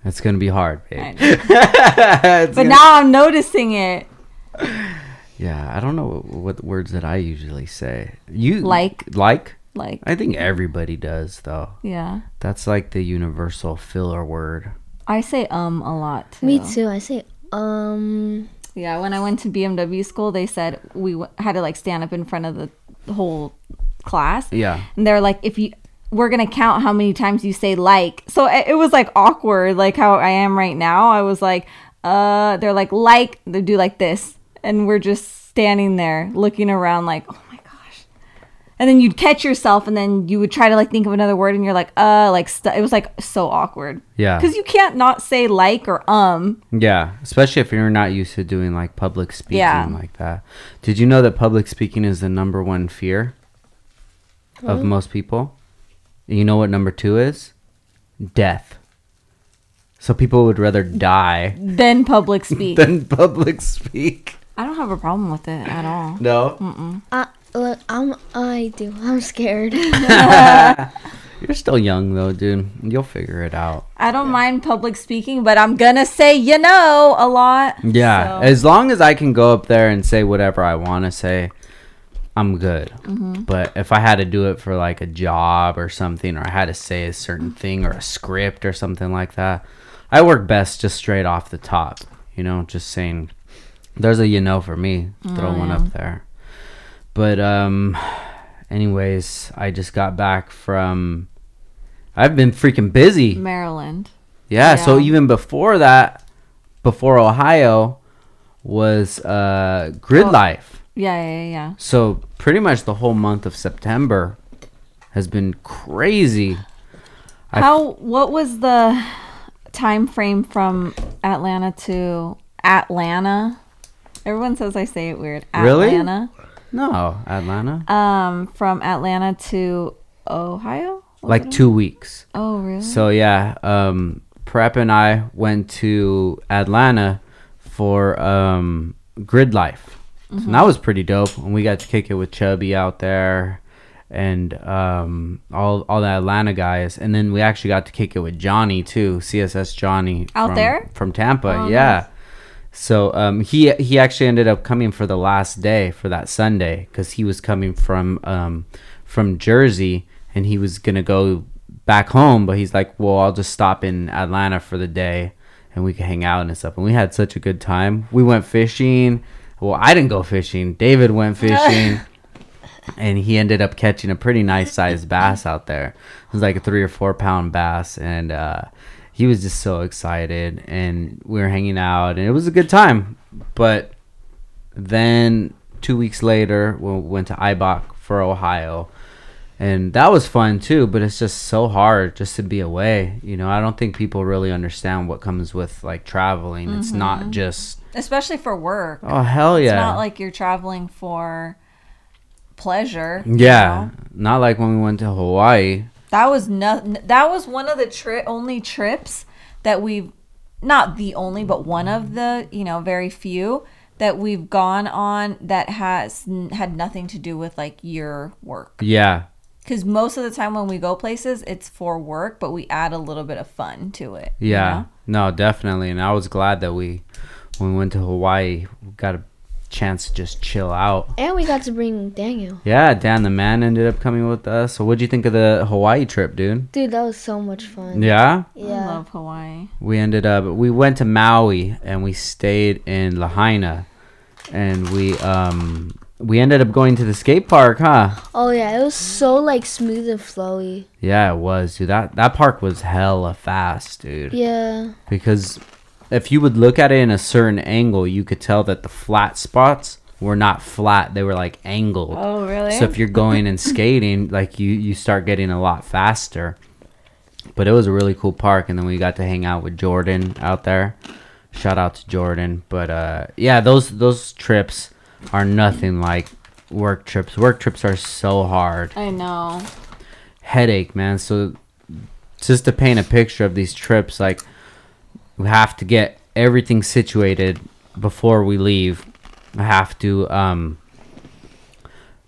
It's gonna be hard, babe. But gonna- now I'm noticing it. yeah, I don't know what words that I usually say. You Like. like. Like, I think everybody does though. yeah. That's like the universal filler word. I say um a lot too. Me too. I say um. Yeah, when I went to BMW school, they said we w- had to like stand up in front of the, whole class. Yeah. And they're like, if you, we're going to count how many times you say like. So it, it was like awkward, like how I am right now. I was like, uh, they're like, like, they do like this. And we're just standing there looking around like, oh. And then you'd catch yourself and then you would try to like think of another word and you're like, uh, like, st- it was like so awkward. Yeah. Because you can't not say like or um. Yeah, especially if you're not used to doing like public speaking Yeah. like that. Did you know that public speaking is the number one fear of most people? You know what number two is? Death. So people would rather die than public speak. than public speak. I don't have a problem with it at all. No, I look. I'm. I do. I'm scared. you're still young though, dude. You'll figure it out. I don't mind public speaking, but I'm gonna say you know a lot. Yeah, So- as long as I can go up there and say whatever I want to say, I'm good. Mm-hmm. But if I had to do it for like a job or something, or I had to say a certain thing or a script or something like that, I work best just straight off the top. You know, just saying, "There's a you know for me." Throw one yeah. up there. But um, anyways, I just got back from. I've been freaking busy. Maryland. Yeah, so even before that, before Ohio, was uh, Grid Oh. Life. Yeah, yeah, yeah, yeah. So pretty much the whole month of September has been crazy. How? What was the time frame from Atlanta to Atlanta? Everyone says I say it weird. Really? No, Atlanta. Um, from Atlanta to Ohio. Was like two weeks. Oh, really? So yeah, um, Prep and I went to Atlanta for um, Grid Life. Mm-hmm. And that was pretty dope. And we got to kick it with Chubby out there and um, all all the Atlanta guys. And then we actually got to kick it with Johnny too, CSS Johnny Out from, there? from Tampa. Oh, yeah. nice. So um, he he actually ended up coming for the last day for that Sunday because he was coming from um, from Jersey and he was gonna go back home, but he's like, well, I'll just stop in Atlanta for the day and we can hang out and stuff. And we had such a good time. We went fishing. Well, I didn't go fishing. David went fishing. and he ended up catching a pretty nice sized bass out there. It was like a three or four pound bass, and uh, he was just so excited. And we were hanging out, and it was a good time. But then two weeks later, we went to Ibach for Ohio, and that was fun too. But it's just so hard just to be away. You know, I don't think people really understand what comes with like traveling. It's not mm-hmm. just Especially for work. oh hell yeah. It's not like you're traveling for pleasure. you Yeah, know? not like when we went to Hawaii. That was not. That was one of the tri- only trips that we've not the only, but one of the you know very few that we've gone on that has n- had nothing to do with like your work. Yeah, Because most of the time when we go places, it's for work, but we add a little bit of fun to it. you yeah, know? no, definitely. And I was glad that we, when we went to Hawaii, we got a chance to just chill out. And we got to bring Daniel. Yeah, Dan the man ended up coming with us. So, what'd you think of the Hawaii trip, dude? Dude, that was so much fun. Yeah, I love Hawaii. we ended up we went to Maui and we stayed in Lahaina, and we um we ended up going to the skate park, huh? Oh yeah, it was so like smooth and flowy. Yeah, it was, dude. That that park was hella fast, dude. Yeah. Because if you would look at it in a certain angle, you could tell that the flat spots were not flat; they were like angled. Oh, really? So if you're going and skating, like you you start getting a lot faster. But it was a really cool park, and then we got to hang out with Jordan out there. Shout out to Jordan. But uh, yeah, those those trips are nothing like work trips. Work trips are so hard I know. headache, man. So just to paint a picture of these trips, like we have to get everything situated before we leave. I have to um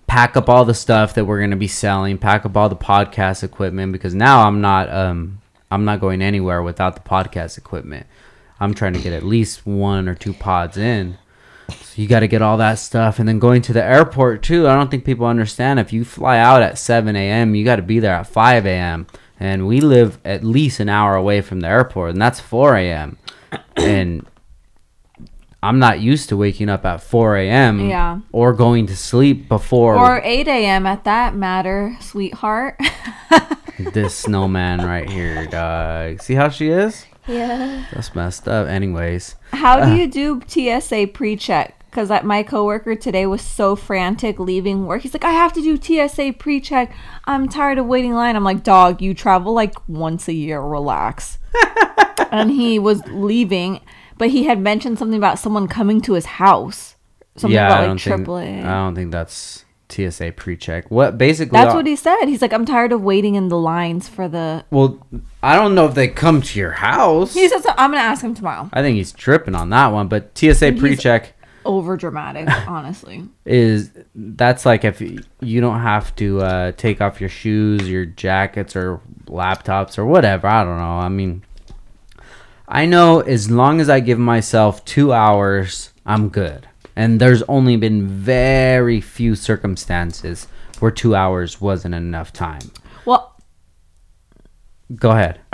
pack up all the stuff that we're gonna be selling, pack up all the podcast equipment because now I'm not um I'm not going anywhere without the podcast equipment. I'm trying to get at least one or two pods in. So you got to get all that stuff, and then going to the airport too. I don't think people understand. If you fly out at 7 a.m., you got to be there at 5 a.m. And we live at least an hour away from the airport, and that's 4 a.m. and I'm not used to waking up at 4 a.m. Yeah. or going to sleep before Or 8 a.m. at that matter, sweetheart. this snowman right here, dog. See how she is? Yeah. That's messed up. Anyways, How do uh, you do TSA pre-check? Because my coworker today was so frantic leaving work. He's like, I have to do TSA pre-check. I'm tired of waiting in line. I'm like, dog, you travel like once a year. Relax. and he was leaving, but he had mentioned something about someone coming to his house. Something yeah, about I like don't think AAA. I don't think that's TSA pre-check. What basically? That's uh, what he said. He's like, I'm tired of waiting in the lines for the. Well, I don't know if they come to your house. He says, I'm gonna ask him tomorrow. I think he's tripping on that one. But TSA pre-check Over dramatic, honestly. is that's like if you don't have to uh, take off your shoes, your jackets, or laptops or whatever. I don't know. I mean, I know as long as I give myself two hours, I'm good. And there's only been very few circumstances where two hours wasn't enough time. Well, Go ahead.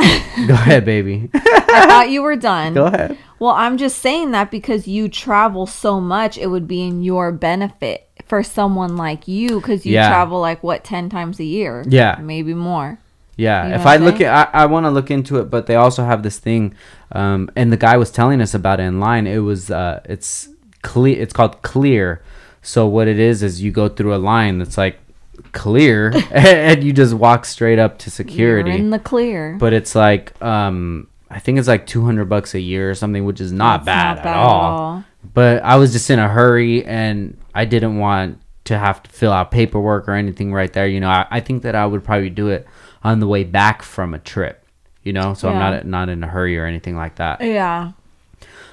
Go ahead, baby. I thought you were done. Go ahead. Well, I'm just saying that because you travel so much, it would be in your benefit for someone like you because you Yeah. travel like what 10 times a year. Yeah. Maybe more. Yeah, You know if I look saying? at, I, I want to look into it, but they also have this thing, um, and the guy was telling us about it in line. It was, uh, it's clear. It's called clear. So what it is is you go through a line that's like clear, and you just walk straight up to You're security. in the clear. But it's like, um, I think it's like two hundred bucks a year or something, which is not, That's bad, at all. But I was just in a hurry, and I didn't want to have to fill out paperwork or anything right there. You know, I, I think that I would probably do it on the way back from a trip. You know, so I'm not not in a hurry or anything like that. Yeah.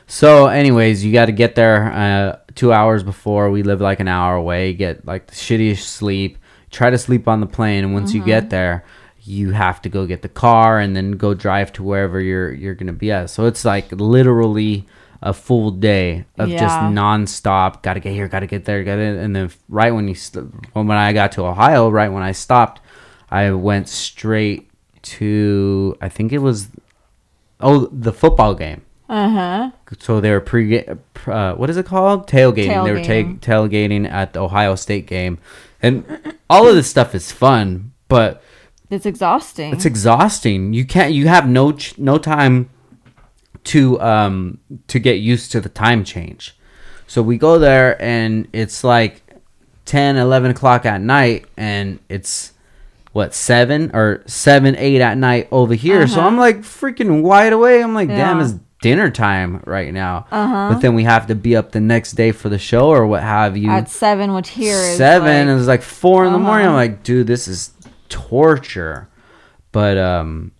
So, anyways, you got to get there uh, two hours before. We live like an hour away. Get like the shittiest sleep. Try to sleep on the plane, and once you get there, you have to go get the car and then go drive to wherever you're you're gonna be at. So it's like literally a full day of just Yeah. nonstop. Got to get here, got to get there, got it. And then right when you st- when I got to Ohio, right when I stopped, I went straight to I think it was oh the football game Uh huh. so they were pre uh, what is it called tailgating. they were ta- Tailgating. tailgating at the ohio state game and all of this stuff is fun but It's exhausting. it's exhausting you can't you have no ch- no time to um to get used to the time change so we go there and it's like 10 11 o'clock at night and it's what seven or seven eight at night over here so Uh-huh. i'm like freaking wide awake i'm like damn it's dinner time right now. Uh-huh. But then we have to be up the next day for the show or what have you. At seven, which here seven like- and it's like 4 in the morning. I'm Uh-huh. like, dude, this is torture. But um,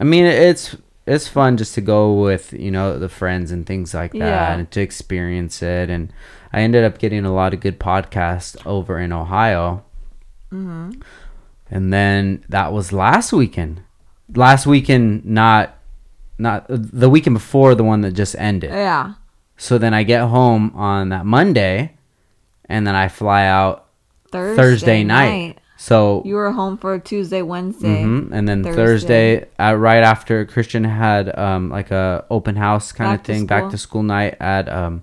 I mean, it's it's fun just to go with you know the friends and things like that Yeah. and to experience it. And I ended up getting a lot of good podcasts over in Ohio. Mm-hmm. And then that was last weekend. Last weekend, not not the weekend before the one that just ended. yeah. So then I get home on that Monday, and then I fly out Thursday, Thursday, night. So You were home for Tuesday, Wednesday. Mhm. and then Thursday. Thursday, uh, right after Christian had um, like a open house kind Back of to thing, back to school night at um,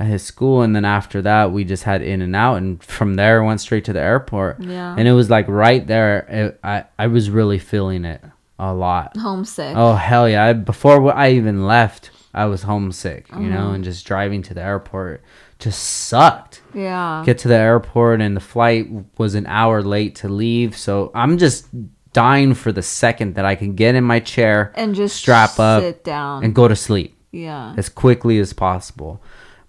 at his school, and then after that we just had in and out, and from there went straight to the airport. Yeah. and it was like right there. It, I I was really feeling it a lot. Homesick. Oh hell yeah! I, before I even left, I was homesick, you Mm-hmm. know, and just driving to the airport just sucked. Yeah. Get to the airport and the flight was an hour late to leave, so I'm just dying for the second that I can get in my chair and just strap up sit down. and go to sleep yeah. as quickly as possible.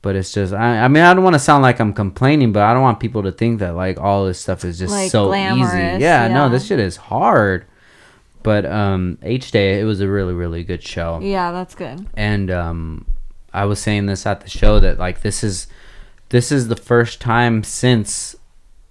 But it's just, I, I mean, I don't want to sound like I'm complaining, but I don't want people to think that like all this stuff is just Like, so glamorous, easy. Yeah, no, this shit is hard. But um, H Day, it was a really, really good show Yeah, that's good. and um, I was saying this at the show that like this is this is the first time since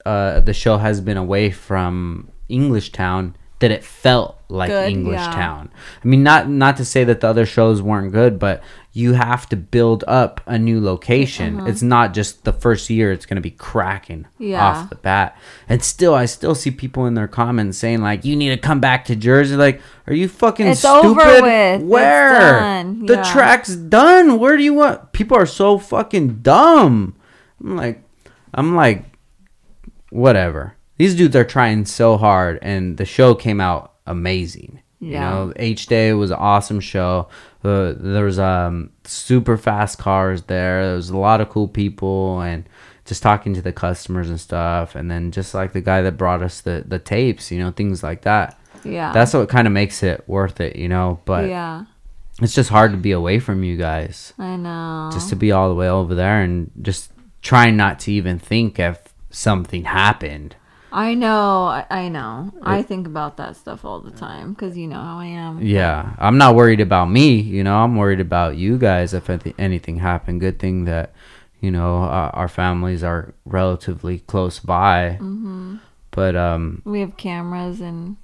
uh, the show has been away from Englishtown that it felt like Good, English yeah. Town. I mean, not not to say that the other shows weren't good, but you have to build up a new location. Uh-huh. It's not just the first year; it's going to be cracking Yeah. off the bat. And still, I still see people in their comments saying like, "You need to come back to Jersey." Like, are you fucking It's stupid? over with. It's Where the Yeah. track's done? Where do you want? People are so fucking dumb. I'm like, I'm like, whatever. These dudes are trying so hard, and the show came out amazing. You Yeah. know, H Day was an awesome show. Uh, there was um super fast cars there. There was a lot of cool people, and just talking to the customers and stuff. And then just like the guy that brought us the the tapes, you know, things like that. Yeah. That's what kind of makes it worth it, you know. But yeah. it's just hard to be away from you guys I know. just to be all the way over there and just trying not to even think if something happened. I know. I, I know. I think about that stuff all the time because you know how I am. Yeah, I'm not worried about me. You know, I'm worried about you guys if anything happened. Good thing that you know uh, our families are relatively close by. Mm-hmm. But um, We have cameras and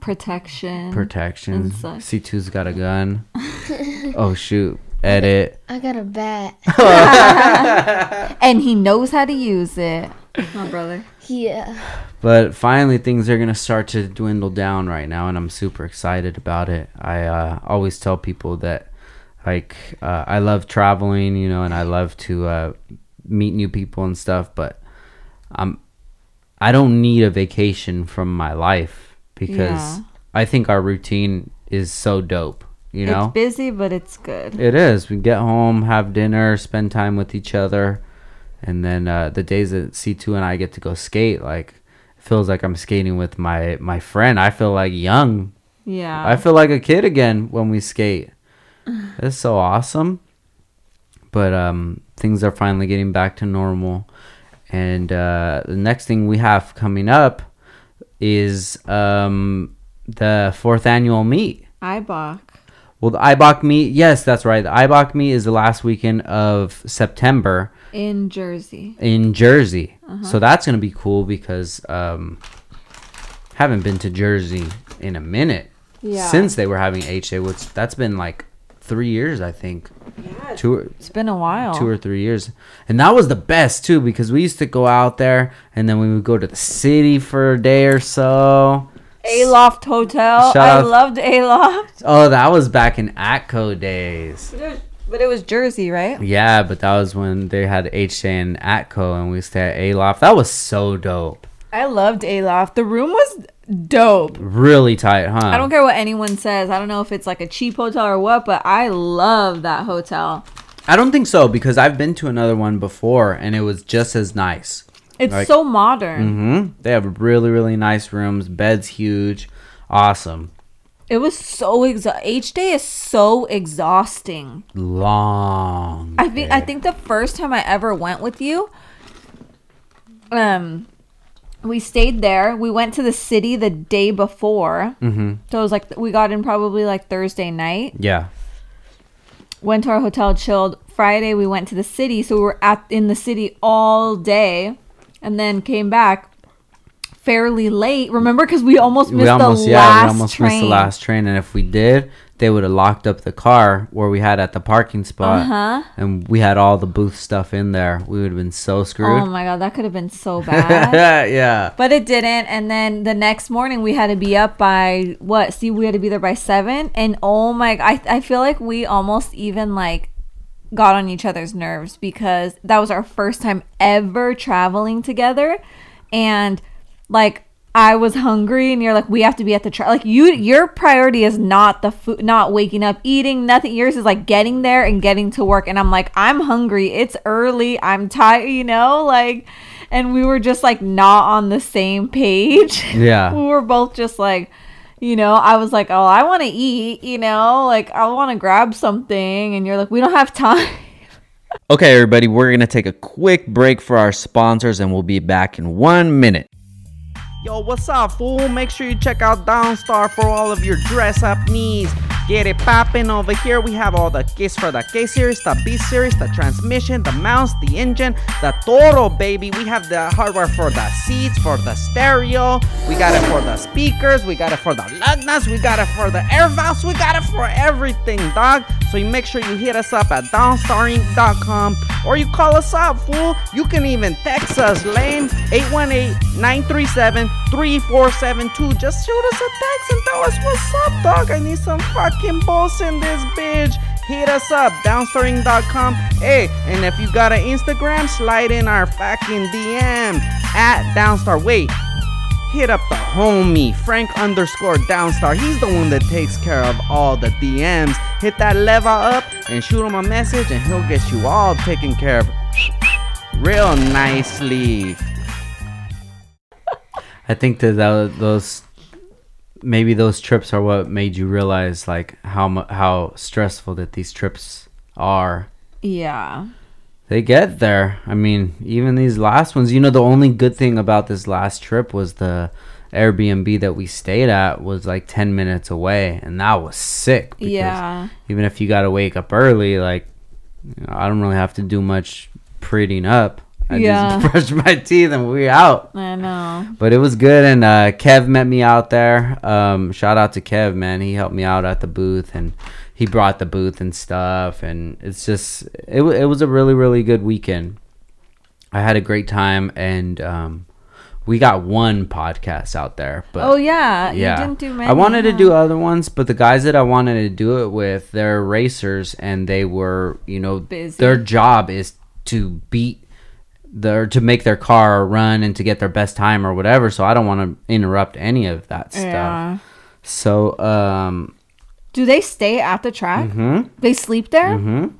protection. protection. and. C2's got a gun. oh shoot! Edit. I got a bat. and he knows how to use it. My brother. Yeah. But finally, things are gonna start to dwindle down right now, and I'm super excited about it. I uh, always tell people that, like, uh, I love traveling, you know, and I love to uh, meet new people and stuff. But I'm, I don't need a vacation from my life because Yeah. I think our routine is so dope. You know, It's busy, but it's good. it is. We get home, have dinner, spend time with each other, and then uh, the days that C two and I get to go skate, like it feels like I'm skating with my my friend. I feel like young. Yeah. I feel like a kid again when we skate. It's so awesome. But um, things are finally getting back to normal, and uh, the next thing we have coming up is um, the fourth annual meet. IBOC. Well, the IBOC meet, yes, that's right. The IBOC meet is the last weekend of September in Jersey. in Jersey. So that's going to be cool because um haven't been to Jersey in a minute Yeah. since they were having HA, which that's been like 3 years, I think. Yeah. Two or, It's been a while. two or 3 years. And that was the best too because we used to go out there and then we would go to the city for a day or so. Aloft Hotel. Shout I out- loved Aloft. Oh, that was back in Atco days. Was, but it was Jersey, right? Yeah, but that was when they had HJ and Atco, and we stayed at Aloft. That was so dope. I loved Aloft. The room was dope. Really tight, huh? I don't care what anyone says. I don't know if it's like a cheap hotel or what, but I love that hotel. I don't think so because I've been to another one before, and it was just as nice. It's Like- so modern. hmm They have really, really nice rooms. Beds huge, awesome. It was so exa- H day is so exhausting. Long. I think I think the first time I ever went with you, um, we stayed there. We went to the city the day before, Mhm. so it was like we got in probably like Thursday night. Yeah. Went to our hotel, chilled. Friday we went to the city, so we were at in the city all day, and then came back fairly late. Remember, because we almost missed we almost the yeah last we almost train. missed the last train and if we did they would have locked up the car where we had at the parking spot Uh-huh. and we had all the booth stuff in there we would have been so screwed. Oh my god, that could have been so bad. Yeah, yeah But it didn't. And then the next morning we had to be up by what? See, we had to be there by seven. And oh my, I I feel like we almost even like got on each other's nerves because that was our first time ever traveling together, and like. I was hungry, and you're like, we have to be at the tra- like you. Your priority is not the food, not waking up, eating, nothing. Yours is like getting there and getting to work. And I'm like, I'm hungry. It's early. I'm tired. You know, like, and we were just like not on the same page. Yeah. we were both just like, you know, I was like, oh, I want to eat, you know, like I want to grab something, and you're like, we don't have time. okay everybody we're gonna take a quick break for our sponsors and we'll be back in one minute Yo, what's up, fool? Make sure you check out Downstar for all of your dress up needs. Get it poppin' over here. We have all the kits for the K series, the B series, the transmission, the mounts, the engine, the Toro, baby. We have the hardware for the seats, for the stereo. We got it for the speakers. We got it for the lug nuts. We got it for the air valves. We got it for everything, dog. So you make sure you hit us up at downstarinc.com or you call us up, fool. You can even text us, lame 818-937-3472. Just shoot us a text and tell us what's up, dog. I need some fucking in this bitch. Hit us up, downstarinc.com. Hey, and if you got an Instagram, slide in our fucking DM at Downstar. Wait, hit up the homie Frank underscore Downstar. He's the one that takes care of all the DMs. Hit that level up and shoot him a message, and he'll get you all taken care of real nicely. i think that tho- those maybe those trips are what made you realize like how how stressful that these trips are Yeah. They get there. I mean, even these last ones, you know, the only good thing about this last trip was the Airbnb that we stayed at was like 10 minutes away, and that was sick. because Yeah. Even if you got to wake up early, like, you know, I don't really have to do much prettying up. I Yeah. just brush my teeth and we out. I know. But it was good, and uh, Kev met me out there. Um, shout out to Kev, man. He helped me out at the booth, and he brought the booth and stuff. And it's just it, it was a really really good weekend. I had a great time, and um, we got one podcast out there. But oh yeah. yeah, You didn't do many. I wanted to do other ones, but the guys that I wanted to do it with, they're racers, and they were, you know, Busy. their job is to beat their to make their car run and to get their best time or whatever. So I don't want to interrupt any of that stuff. Yeah. So, um, Do they stay at the track? mhm, They sleep there? mhm.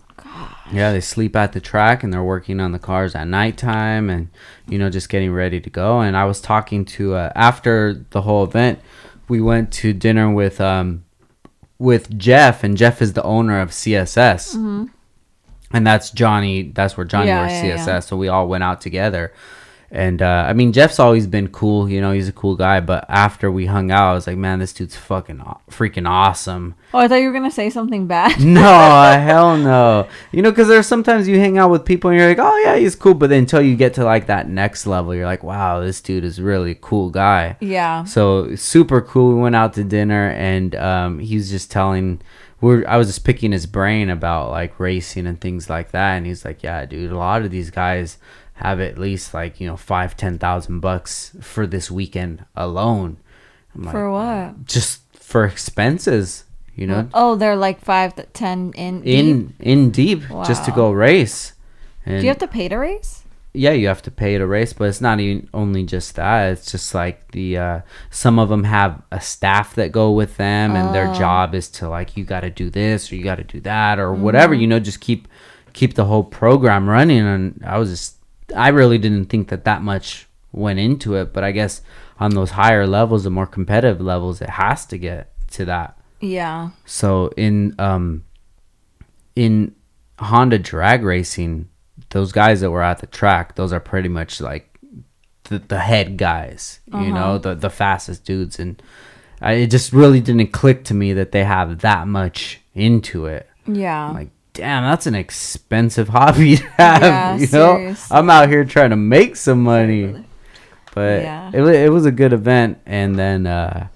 Yeah, they sleep at the track and they're working on the cars at nighttime and you know just getting ready to go. And I was talking to uh, after the whole event, we went to dinner with um with Jeff and Jeff is the owner of CSS. And that's Johnny. That's where Johnny Yeah, works yeah, CSS. yeah. So we all went out together. And uh, I mean, Jeff's always been cool. You know, he's a cool guy. But after we hung out, I was like, man, this dude's fucking aw- freaking awesome. Oh, I thought you were gonna say something bad. No, hell no. You know, because there's sometimes you hang out with people and you're like, oh yeah, he's cool, but then until you get to like that next level, you're like, wow, this dude is really a cool guy. yeah. So super cool. We went out to dinner and um, he was just telling. We're, I was just picking his brain about like racing and things like that, and he's like, "Yeah, dude, a lot of these guys have at least like you know five, ten thousand bucks for this weekend alone." I'm like, For what? just for expenses, you know, Oh, they're like five to ten in. in deep? in deep just to go race. And Do you have to pay to race? Yeah, you have to pay to race, but it's not even only just that. It's just like the uh, some of them have a staff that go with them, and their Oh. job is to like you got to do this or you got to do that or Mm-hmm. whatever. You know, just keep keep the whole program running. And I was just I really didn't think that that much went into it, but I guess on those higher levels, the more competitive levels, it has to get to that. Yeah. So in um in Honda drag racing, those guys that were at the track, those are pretty much like the, the head guys, you know, the the fastest dudes and I, it just really didn't click to me that they have that much into it. Yeah. Like, damn, that's an expensive hobby to have. Yeah, you know, seriously. I'm out here trying to make some money. But Yeah. it, it was a good event. And then, uh,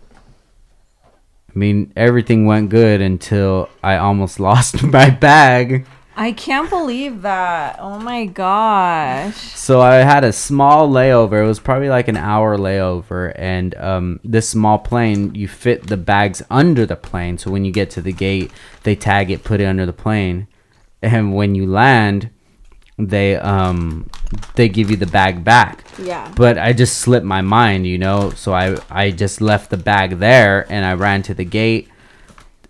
I mean, everything went good until I almost lost my bag. I can't believe that. Oh my gosh. So I had a small layover. It was probably like an hour layover, and um, this small plane, you fit the bags under the plane. So when you get to the gate, they tag it, put it under the plane, and when you land, they um they give you the bag back. Yeah. But I just slipped my mind, you know. So I I just left the bag there, and I ran to the gate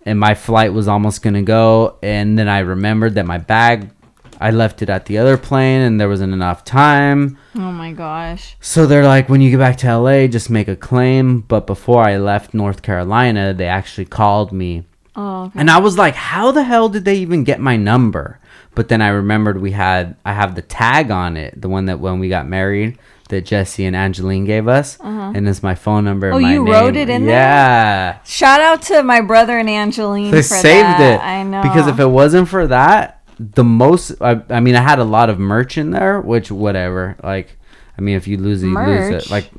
and my flight was almost gonna go and then i remembered that my bag i left it at the other plane and there wasn't enough time. Oh my gosh. so they're like when you get back to la just make a claim. But before i left north carolina they actually called me. Oh, okay. and i was like how the hell did they even get my number? But then i remembered we had i have the tag on it the one that when we got married that jesse and angeline gave us and it's my phone number and Uh-huh. Oh, you wrote it in there? yeah Shout out to my brother and Angeline they for saved that. it I know. because if it wasn't for that the most I, I mean i had a lot of merch in there which whatever like i mean if you lose it you lose it like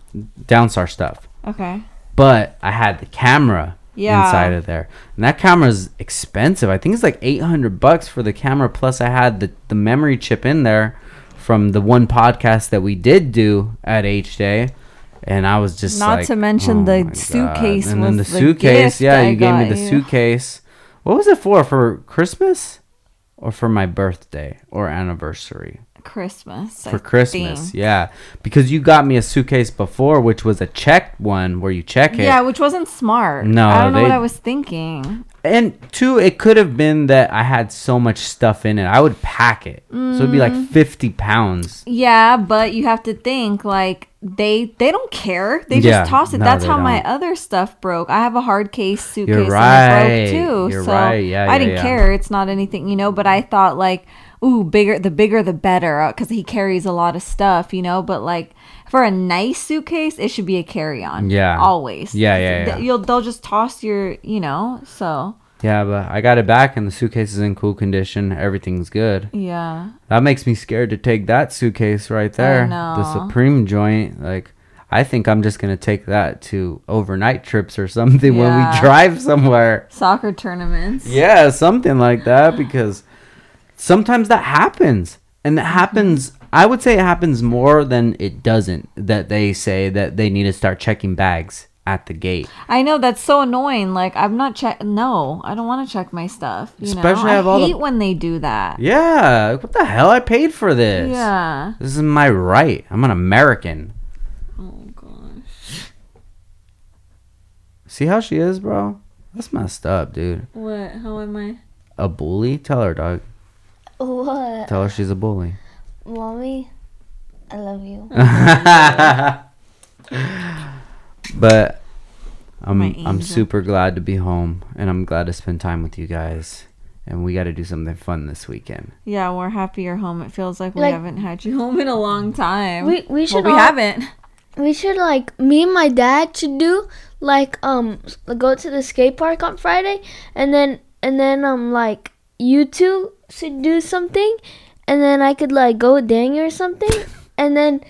downstar stuff Okay. but i had the camera Yeah. inside of there and that camera is expensive i think it's like 800 bucks for the camera plus i had the, the memory chip in there from the one podcast that we did do at h day and i was just Not like, to mention oh the my God. suitcase and then the the suitcase yeah I you gave me the you. suitcase what was it for for christmas or for my birthday or anniversary Christmas. I for christmas think. yeah because you got me a suitcase before which was a checked one where you check it Yeah, which wasn't smart. No, I don't know they- what I was thinking. And two it could have been that i had so much stuff in it i would pack it so it'd be like Mm. 50 pounds Yeah, but you have to think like they they don't care. They Yeah, just toss it. no, That's how my don't. other stuff broke. I have a hard case suitcase You're and it right. broke too. You're so right. Yeah, I yeah, didn't care. It's not anything, you know. But I thought like, ooh, bigger the bigger the better, because he carries a lot of stuff, you know. But like for a nice suitcase, it should be a carry on. Yeah. always. Yeah, yeah, yeah. You'll they'll just toss your, you know. So yeah but i got it back and the suitcase is in cool condition everything's good yeah, that makes me scared to take that suitcase right there the supreme joint like i think i'm just gonna take that to overnight trips or something when we drive somewhere soccer tournaments. Yeah, something like that because sometimes that happens. And that happens I would say it happens more than it doesn't that they say that they need to start checking bags at the gate. I know that's so annoying. Like I'm not check. No, I don't want to check my stuff. You Especially know, I have all the- hate when they do that. Yeah, what the hell? I paid for this. Yeah. This is my right. I'm an American. Oh gosh. See how she is, bro? That's messed up, dude. What? How am I? A bully? Tell her, dog. What? Tell her she's a bully. Mommy, I love you. But I'm I'm super glad to be home and I'm glad to spend time with you guys. And we got to do something fun this weekend. Yeah, we're happy you're home. It feels like we Like- haven't had you home in a long time. We we well, should we all, haven't. we should like me and my dad should do like um go to the skate park on Friday and then and then um like you two should do something and then I could like go with Daniel or something and then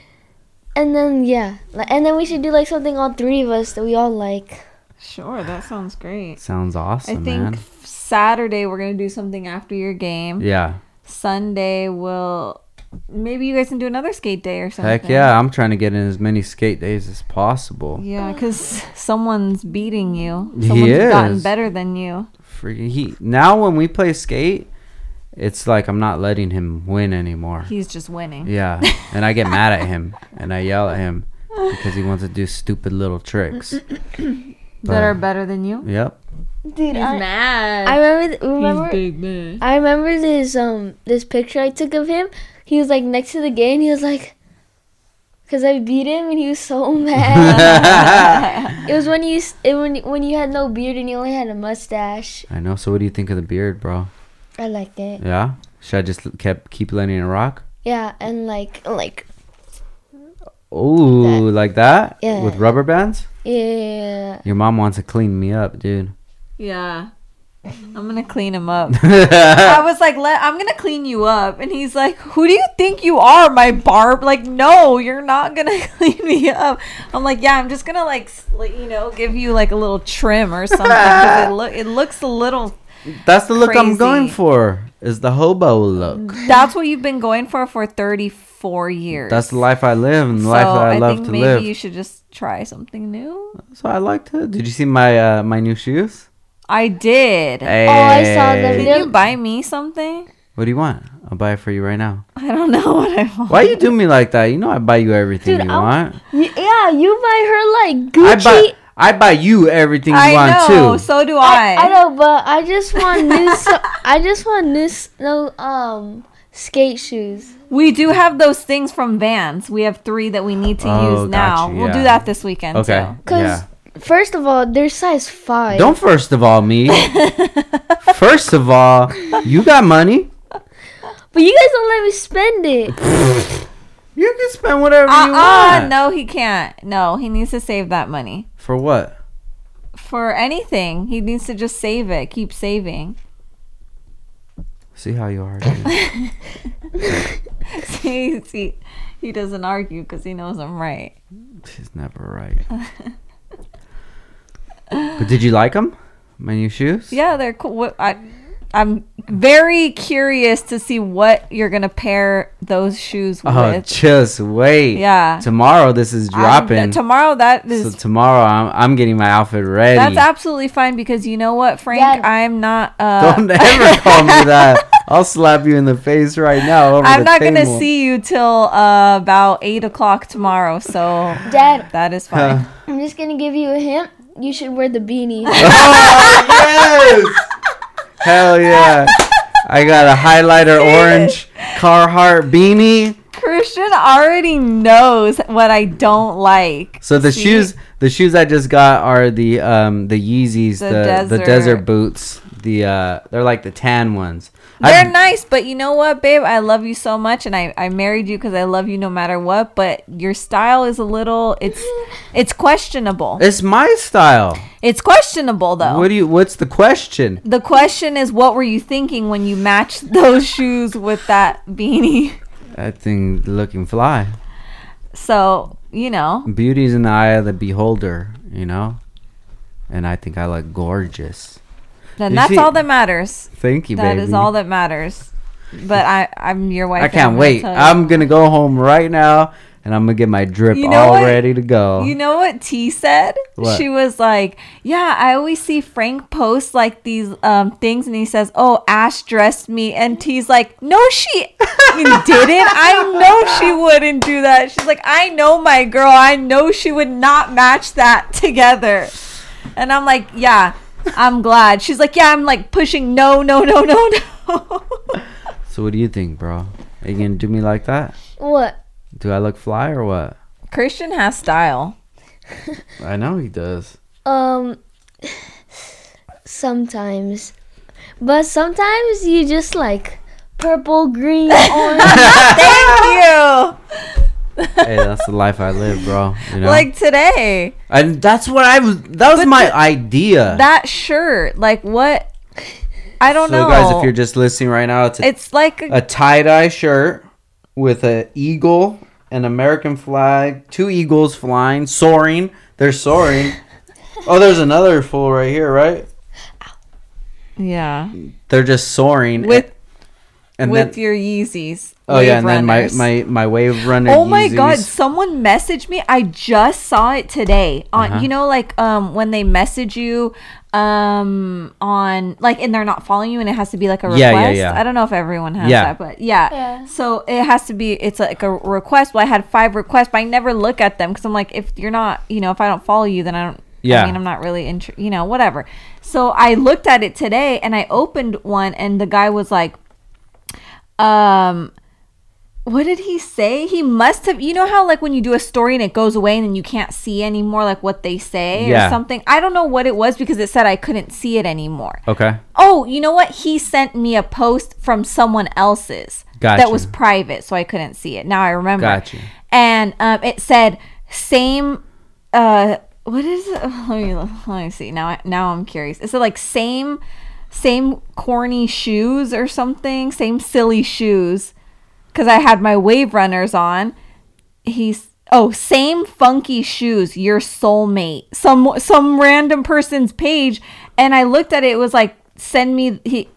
and then yeah like, and then we should do like something all three of us that we all like. Sure, that sounds great. Sounds awesome, I think man. Saturday we're gonna do something after your game. Yeah. Sunday we'll maybe you guys can do another skate day or something. Heck yeah, I'm trying to get in as many skate days as possible. Yeah, because someone's beating you. He Someone's gotten better than you. Freaking he now when we play skate, it's like I'm not letting him win anymore. He's just winning. Yeah, and I get mad at him and I yell at him because he wants to do stupid little tricks. that are better than you. Yep. Dude, I, mad. I remember th- remember big man. I remember this um this picture I took of him. He was like next to the gate and he was like because I beat him and he was so mad. it was when you it, when when you had no beard and you only had a mustache. I know. So what do you think of the beard, bro? I liked it. Yeah. Should I just kept keep letting it rock? Yeah, and like like Ooh, like that? Yeah. With rubber bands? yeah. Your mom wants to clean me up, dude. Yeah. I'm gonna clean him up. I was like, Let, I'm gonna clean you up. And he's like, Who do you think you are, my barb? Like, no, you're not gonna clean me up. I'm like, Yeah, I'm just gonna like, you know, give you like a little trim or something. it, look, it looks a little. That's the look I'm going for. Is the hobo look. That's what you've been going for for 34 years. That's the life I live and the life so that I, I love think to maybe live. you should just try something new. so I like to. Did you see my uh, my new shoes? I did. Hey. Oh, I saw them. Did you buy me something? What do you want? I'll buy it for you right now. I don't know what I want. Why you do me like that? You know I buy you everything Dude, you I'm- want. Y- Yeah, you buy her like I Gucci. Buy I buy you everything you I want know. too. So do I, I. I know, but I just want new. so- I just want new. s- No, um, skate shoes. We do have those things from Vans. We have three that we need to Oh, use now. gotcha, We'll do that this weekend Okay. too. Cause Yeah. first of all, they're size five. Don't first of all me. first of all, you got money. But you guys don't let me spend it. You can spend whatever you Uh uh want. no, he can't. No, he needs to save that money For what? for anything. He needs to just save it. Keep saving. See how you are. see, see, he doesn't argue because he knows I'm right. She's never right. but did you like them? My new shoes? Yeah, they're cool. What, I, I'm very curious to see what you're gonna pair those shoes with. Oh, with. just wait. Yeah. Tomorrow this is I'm- dropping. tomorrow. That so tomorrow I'm, I'm getting my outfit ready. That's absolutely fine because you know what, Frank? Dad. I'm not. Uh, Don't ever call me that. I'll slap you in the face right now. Over I'm the not gonna see you till uh, about eight o'clock tomorrow. So Dad, that is fine. I'm just gonna give you a hint. You should wear the beanie. oh yes! Hell yeah! I got a highlighter orange Carhartt beanie. Christian already knows what I don't like. So the See? shoes, the shoes I just got are the um the Yeezys, The the the desert, desert. boots. The uh they're like the tan ones. They're I, nice, but you know what, babe? I love you so much, and I, I married you because I love you no matter what. But your style is a little it's it's questionable. it's my style. It's questionable though. What do you? What's the question? the question is, what were you thinking when you matched those shoes with that beanie? That thing looking fly. So you know, Beauty's in the eye of the beholder, you know. And I think I look gorgeous. Then You that's see- all that matters. Thank you, That baby. is all that matters. But I, I'm your wife. I I'm can't gonna wait. I'm gonna go home right now, and I'm gonna get my drip You know all what? ready to go. You know what T said? What? She was like, "Yeah, I always see Frank post like these um things, and he says, "Oh, Ash dressed me," and T's like, "No, she didn't. I know she wouldn't do that." She's like, "I know my girl. I know she would not match that together." And I'm like, "Yeah, I'm glad." She's like, "Yeah, I'm like pushing no, no, no, no, no." so what do you think, bro? Are you gonna do me like that? what? Do I look fly or what? Christian has style. I know he does. Um, sometimes, but sometimes you just like purple, green, orange. Thank you. Hey, that's the life I live, bro. You know, Like today. and that's what I was. That was But my the- idea. that shirt like what i don't so, know guys, if you're just listening right now, it's a, it's like a, a tie dye shirt with a eagle, an American flag, two eagles flying, soaring. They're soaring. oh, there's another fool right here, right? yeah They're just soaring with and with then your yeezys oh yeah, Wave and then my my my wave runner. oh my god someone messaged me i just saw it today on Uh-huh. you know like um when they message you um on like and they're not following you and it has to be like a request Yeah, yeah, yeah. i don't know if everyone has Yeah. that but yeah. Yeah. so it has to be it's like a request well i had five requests but i never look at them because i'm like if you're not you know if i don't follow you then i don't Yeah. I mean, I'm not really intr you know, whatever. So I looked at it today and I opened one and the guy was like, um, what did he say? He must have. You know how like when you do a story and it goes away and then you can't see anymore, like what they say Yeah. or something. I don't know what it was because it said I couldn't see it anymore. Okay. Oh, you know what? He sent me a post from someone else's Gotcha. that was private, so I couldn't see it. Now I remember. Gotcha. And um, it said same. Uh, what is it? Let me let me see. Now I, now I'm curious. Is It like same same corny shoes or something. Same silly shoes. Because I had my wave runners on. He's oh same funky shoes. Your soulmate. Some some random person's page, and I looked at it. It was like send me he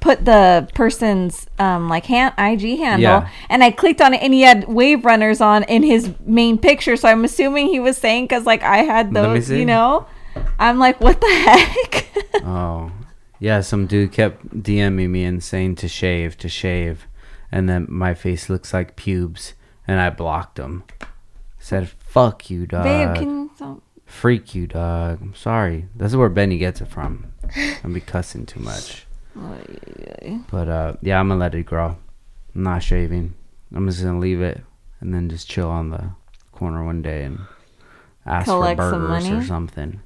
put the person's um like hand IG handle Yeah. and I clicked on it and he had wave runners on in his main picture so I'm assuming he was saying because like I had those you know I'm like what the heck Oh, yeah. Some dude kept DMing me and saying to shave, to shave, and then my face looks like pubes, and I blocked him. Said, "Fuck you, dog. babe can you stop? Freak you, dog. I'm sorry. That's where Benny gets it from. I'm be cussing too much. But uh, yeah, I'm gonna let it grow. I'm not shaving. I'm just gonna leave it and then just chill on the corner one day and ask Collect for burgers or something.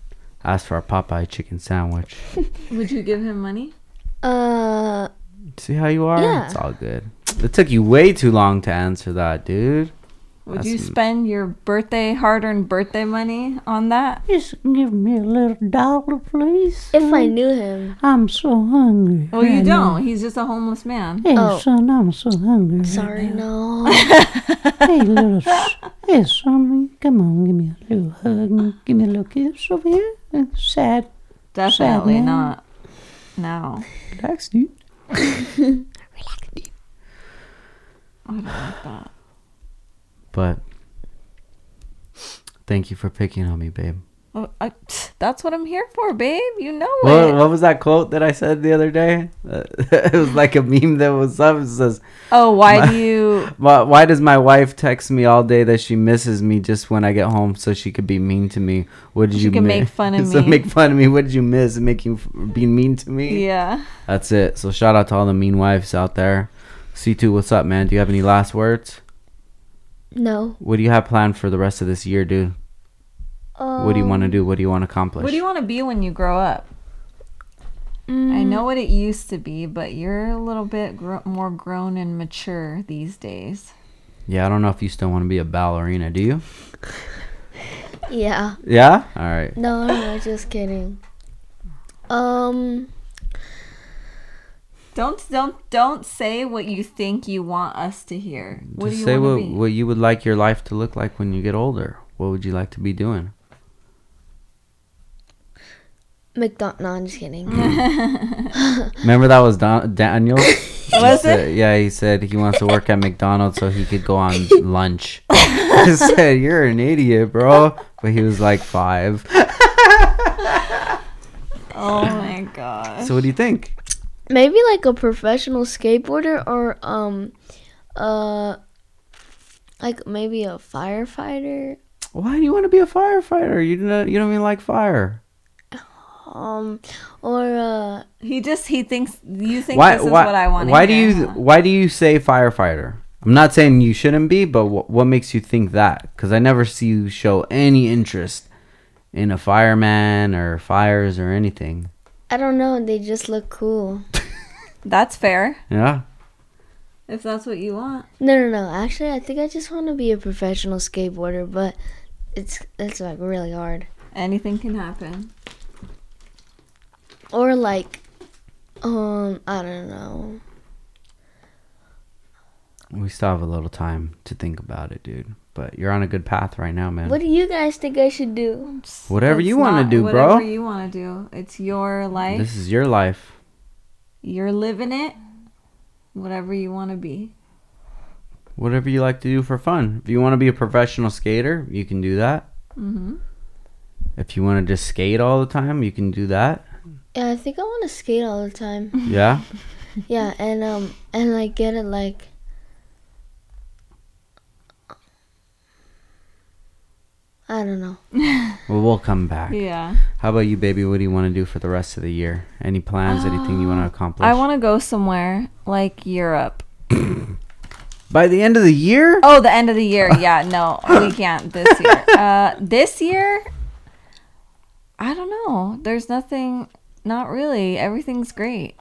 Ask for a Popeye chicken sandwich. would you give him money Uh, See how you are? Yeah. It's all good. It took you way too long to answer that, dude. Would That's you spend your birthday hard-earned birthday money on that Just give me a little dollar, please. if I knew him. I'm so hungry. well you right now. don't he's just a homeless man Hey, Oh. son, I'm so hungry. right Sorry, now. no. Hey, little, s- hey, son, come on, give me a little hug and give me a little kiss over here. Sad, definitely man. not no relax, dude. I don't like that But thank you for picking on me, babe. Well, I, that's what I'm here for babe you know What, it what was that quote that I said the other day? Uh, it was like a meme that was up. It says, oh why do you why, why does my wife text me all day that she misses me just when I get home so she could be mean to me? What did She you can mi- make fun of so me. make fun of me. What did you miss? Making being mean to me. yeah That's it. So shout out to all the mean wives out there. C2, what's up, man? Do you have any last words? No. What do you have planned for the rest of this year, dude? what do you want to do? What do you want to accomplish? What do you want to be when you grow up? I know what it used to be, but you're a little bit gro- more grown and mature these days. yeah, I don't know if you still want to be a ballerina. Do you? Yeah. Yeah. All right. No, no, just kidding. Um, Don't don't don't say what you think you want us to hear. What Just do you say what be? what you would like your life to look like when you get older. What would you like to be doing? McDonald. No, I'm just kidding. Remember that was Don- Daniel. Was He it? yeah, he said he wants to work at McDonald's so he could go on lunch. I said, "You're an idiot, bro." But he was like five. Oh my god. So what do you think? Maybe like a professional skateboarder or um, uh, like maybe a firefighter. Why do you want to be a firefighter? You don't you don't even like fire. Um, or uh, He just he thinks you think Why this is why what I want. why do you why do you say firefighter? I'm not saying you shouldn't be, but wh- what makes you think that? Because I never see you show any interest in a fireman or fires or anything. I don't know. They just look cool. That's fair. Yeah. If that's what you want. No, no, no. Actually, I think I just want to be a professional skateboarder, but it's it's like really hard. Anything can happen. Or like, um, I don't know. We still have a little time to think about it, dude. But you're on a good path right now, man. What do you guys think I should do? Whatever It's you want to do, whatever bro. Whatever you want to do. It's your life. This is your life. You're living it. Whatever you want to be. Whatever you like to do for fun. If you want to be a professional skater, you can do that. Mm-hmm. If you want to just skate all the time, you can do that. Yeah, I think I want to skate all the time. Yeah. yeah, and um, and like get it like. I don't know. Well, we'll come back. Yeah. How about you, baby? What do you want to do for the rest of the year? Any plans? anything you want to accomplish? I want to go somewhere like Europe. By the end of the year? Oh, the end of the year. Yeah, no, we can't this year. Uh, this year, I don't know. There's nothing. Not really. Everything's great.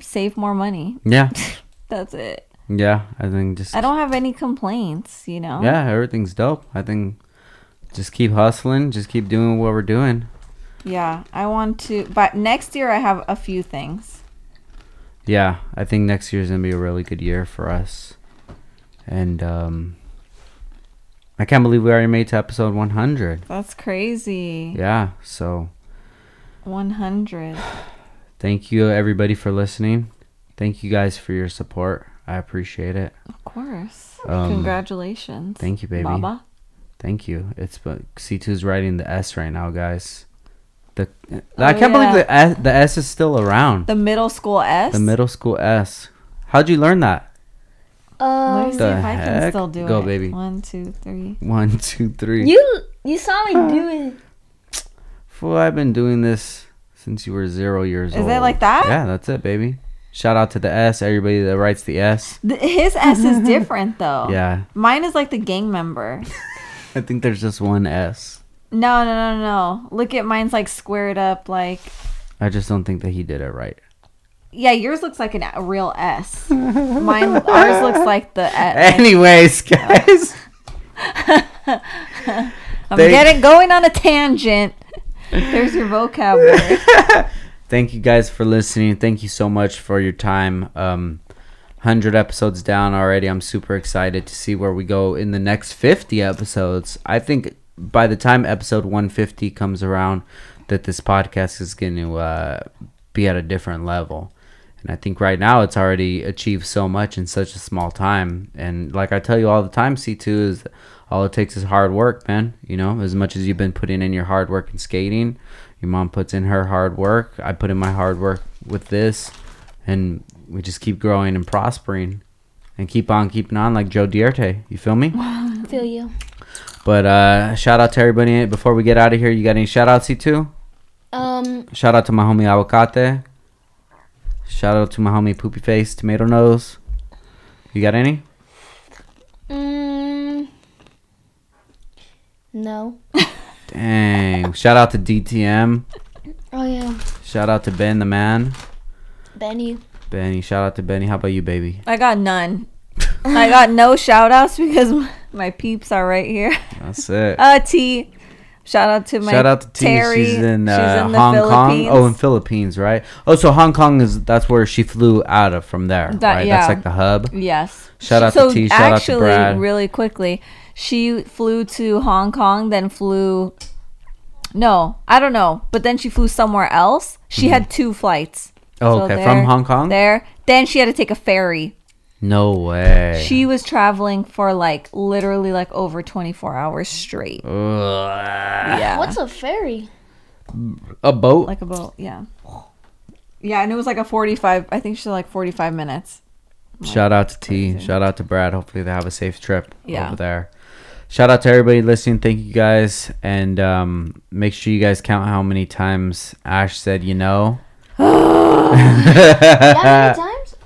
Save more money. Yeah. That's it. Yeah, I think just I don't have any complaints. You know. Yeah, everything's dope. I think just keep hustling, just keep doing what we're doing. Yeah. I want to. But next year, I have a few things. Yeah, I think next year's gonna be a really good year for us. And um I can't believe we already made to episode 100. That's crazy. Yeah, so 100. thank you everybody for listening. Thank you guys for your support. I appreciate it. Of course. Um, Congratulations. thank you, baby. Baba. Thank you. It's but C2's writing the S right now, guys. The Oh, I can't yeah. believe the S, the S is still around. The middle school S. The middle school S. How'd you learn that? Um, Let me see The if I can still do Go, it. baby. One, two, three. One, two, three. you you saw me do it. Fool, I've been doing this since you were zero years Is old. Is it like that? Yeah, that's it, baby. Shout out to the S, everybody that writes the S. Th- His S is different though. Yeah, Mine is like the gang member. I think there's just one S. No, no, no, no. Look at mine's like squared up. Like, I just don't think that he did it right. yeah, yours looks like an, a real S. Mine, ours looks like the. S. Anyways, guys, I'm Thank- getting going on a tangent. There's your vocab word. thank you guys for listening. Thank you so much for your time. Um, 100 episodes down already. I'm super excited to see where we go in the next 50 episodes. I think by the time episode 150 comes around, that this podcast is going to uh, be at a different level. And I think right now it's already achieved so much in such a small time. And like I tell you all the time, C2 is all it takes is hard work, man. You know, as much as you've been putting in your hard work in skating, your mom puts in her hard work. I put in my hard work with this. And we just keep growing and prospering and keep on keeping on like Joe Dirt. You feel me? Feel you. But uh shout out to everybody. Before we get out of here, you got any shout outs, C2? Um, Shout out to my homie Aguacate. Shout out to my homie Poopy Face Tomato Nose. You got any? mm, no. Dang. Shout out to DTM. Oh yeah, Shout out to Ben the man. Benny. Benny. Shout out to Benny. How about you, baby? I got none. I got no shout outs because my peeps are right here. That's it. Uh, T. Shout out to my Shout out to T. Terry. She's in, uh, She's in the Hong Kong. Philippines. Oh, in Philippines, right? Oh, so Hong Kong is that's where she flew out of from there, That- right? yeah. That's like the hub. Yes. Shout out so to T. Shout out to actually, Brad. really quickly, she flew to Hong Kong, then flew. No, I don't know, but then she flew somewhere else. She had two flights. Oh, So okay. From Hong Kong? There. Then she had to take a ferry. No way. She was traveling for like literally like over 24 hours straight. Ugh. Yeah. What's a ferry? a boat? like a boat? Yeah. Yeah, and it was like a 45. I think she like 45 minutes. Shout out to T. Shout out to Brad. Hopefully they have a safe trip Yeah. over there. Shout out to everybody listening. Thank you guys, and um, make sure you guys count how many times Ash said you know. That many times?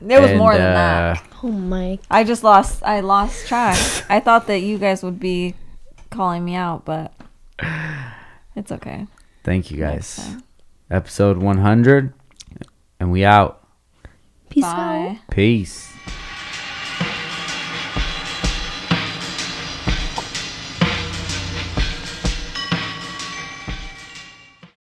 It was And, more than uh, that. Oh my. I just lost. I lost track. I thought that you guys would be calling me out, but it's okay. Thank you guys. Episode 100, and we out. Peace out. Peace.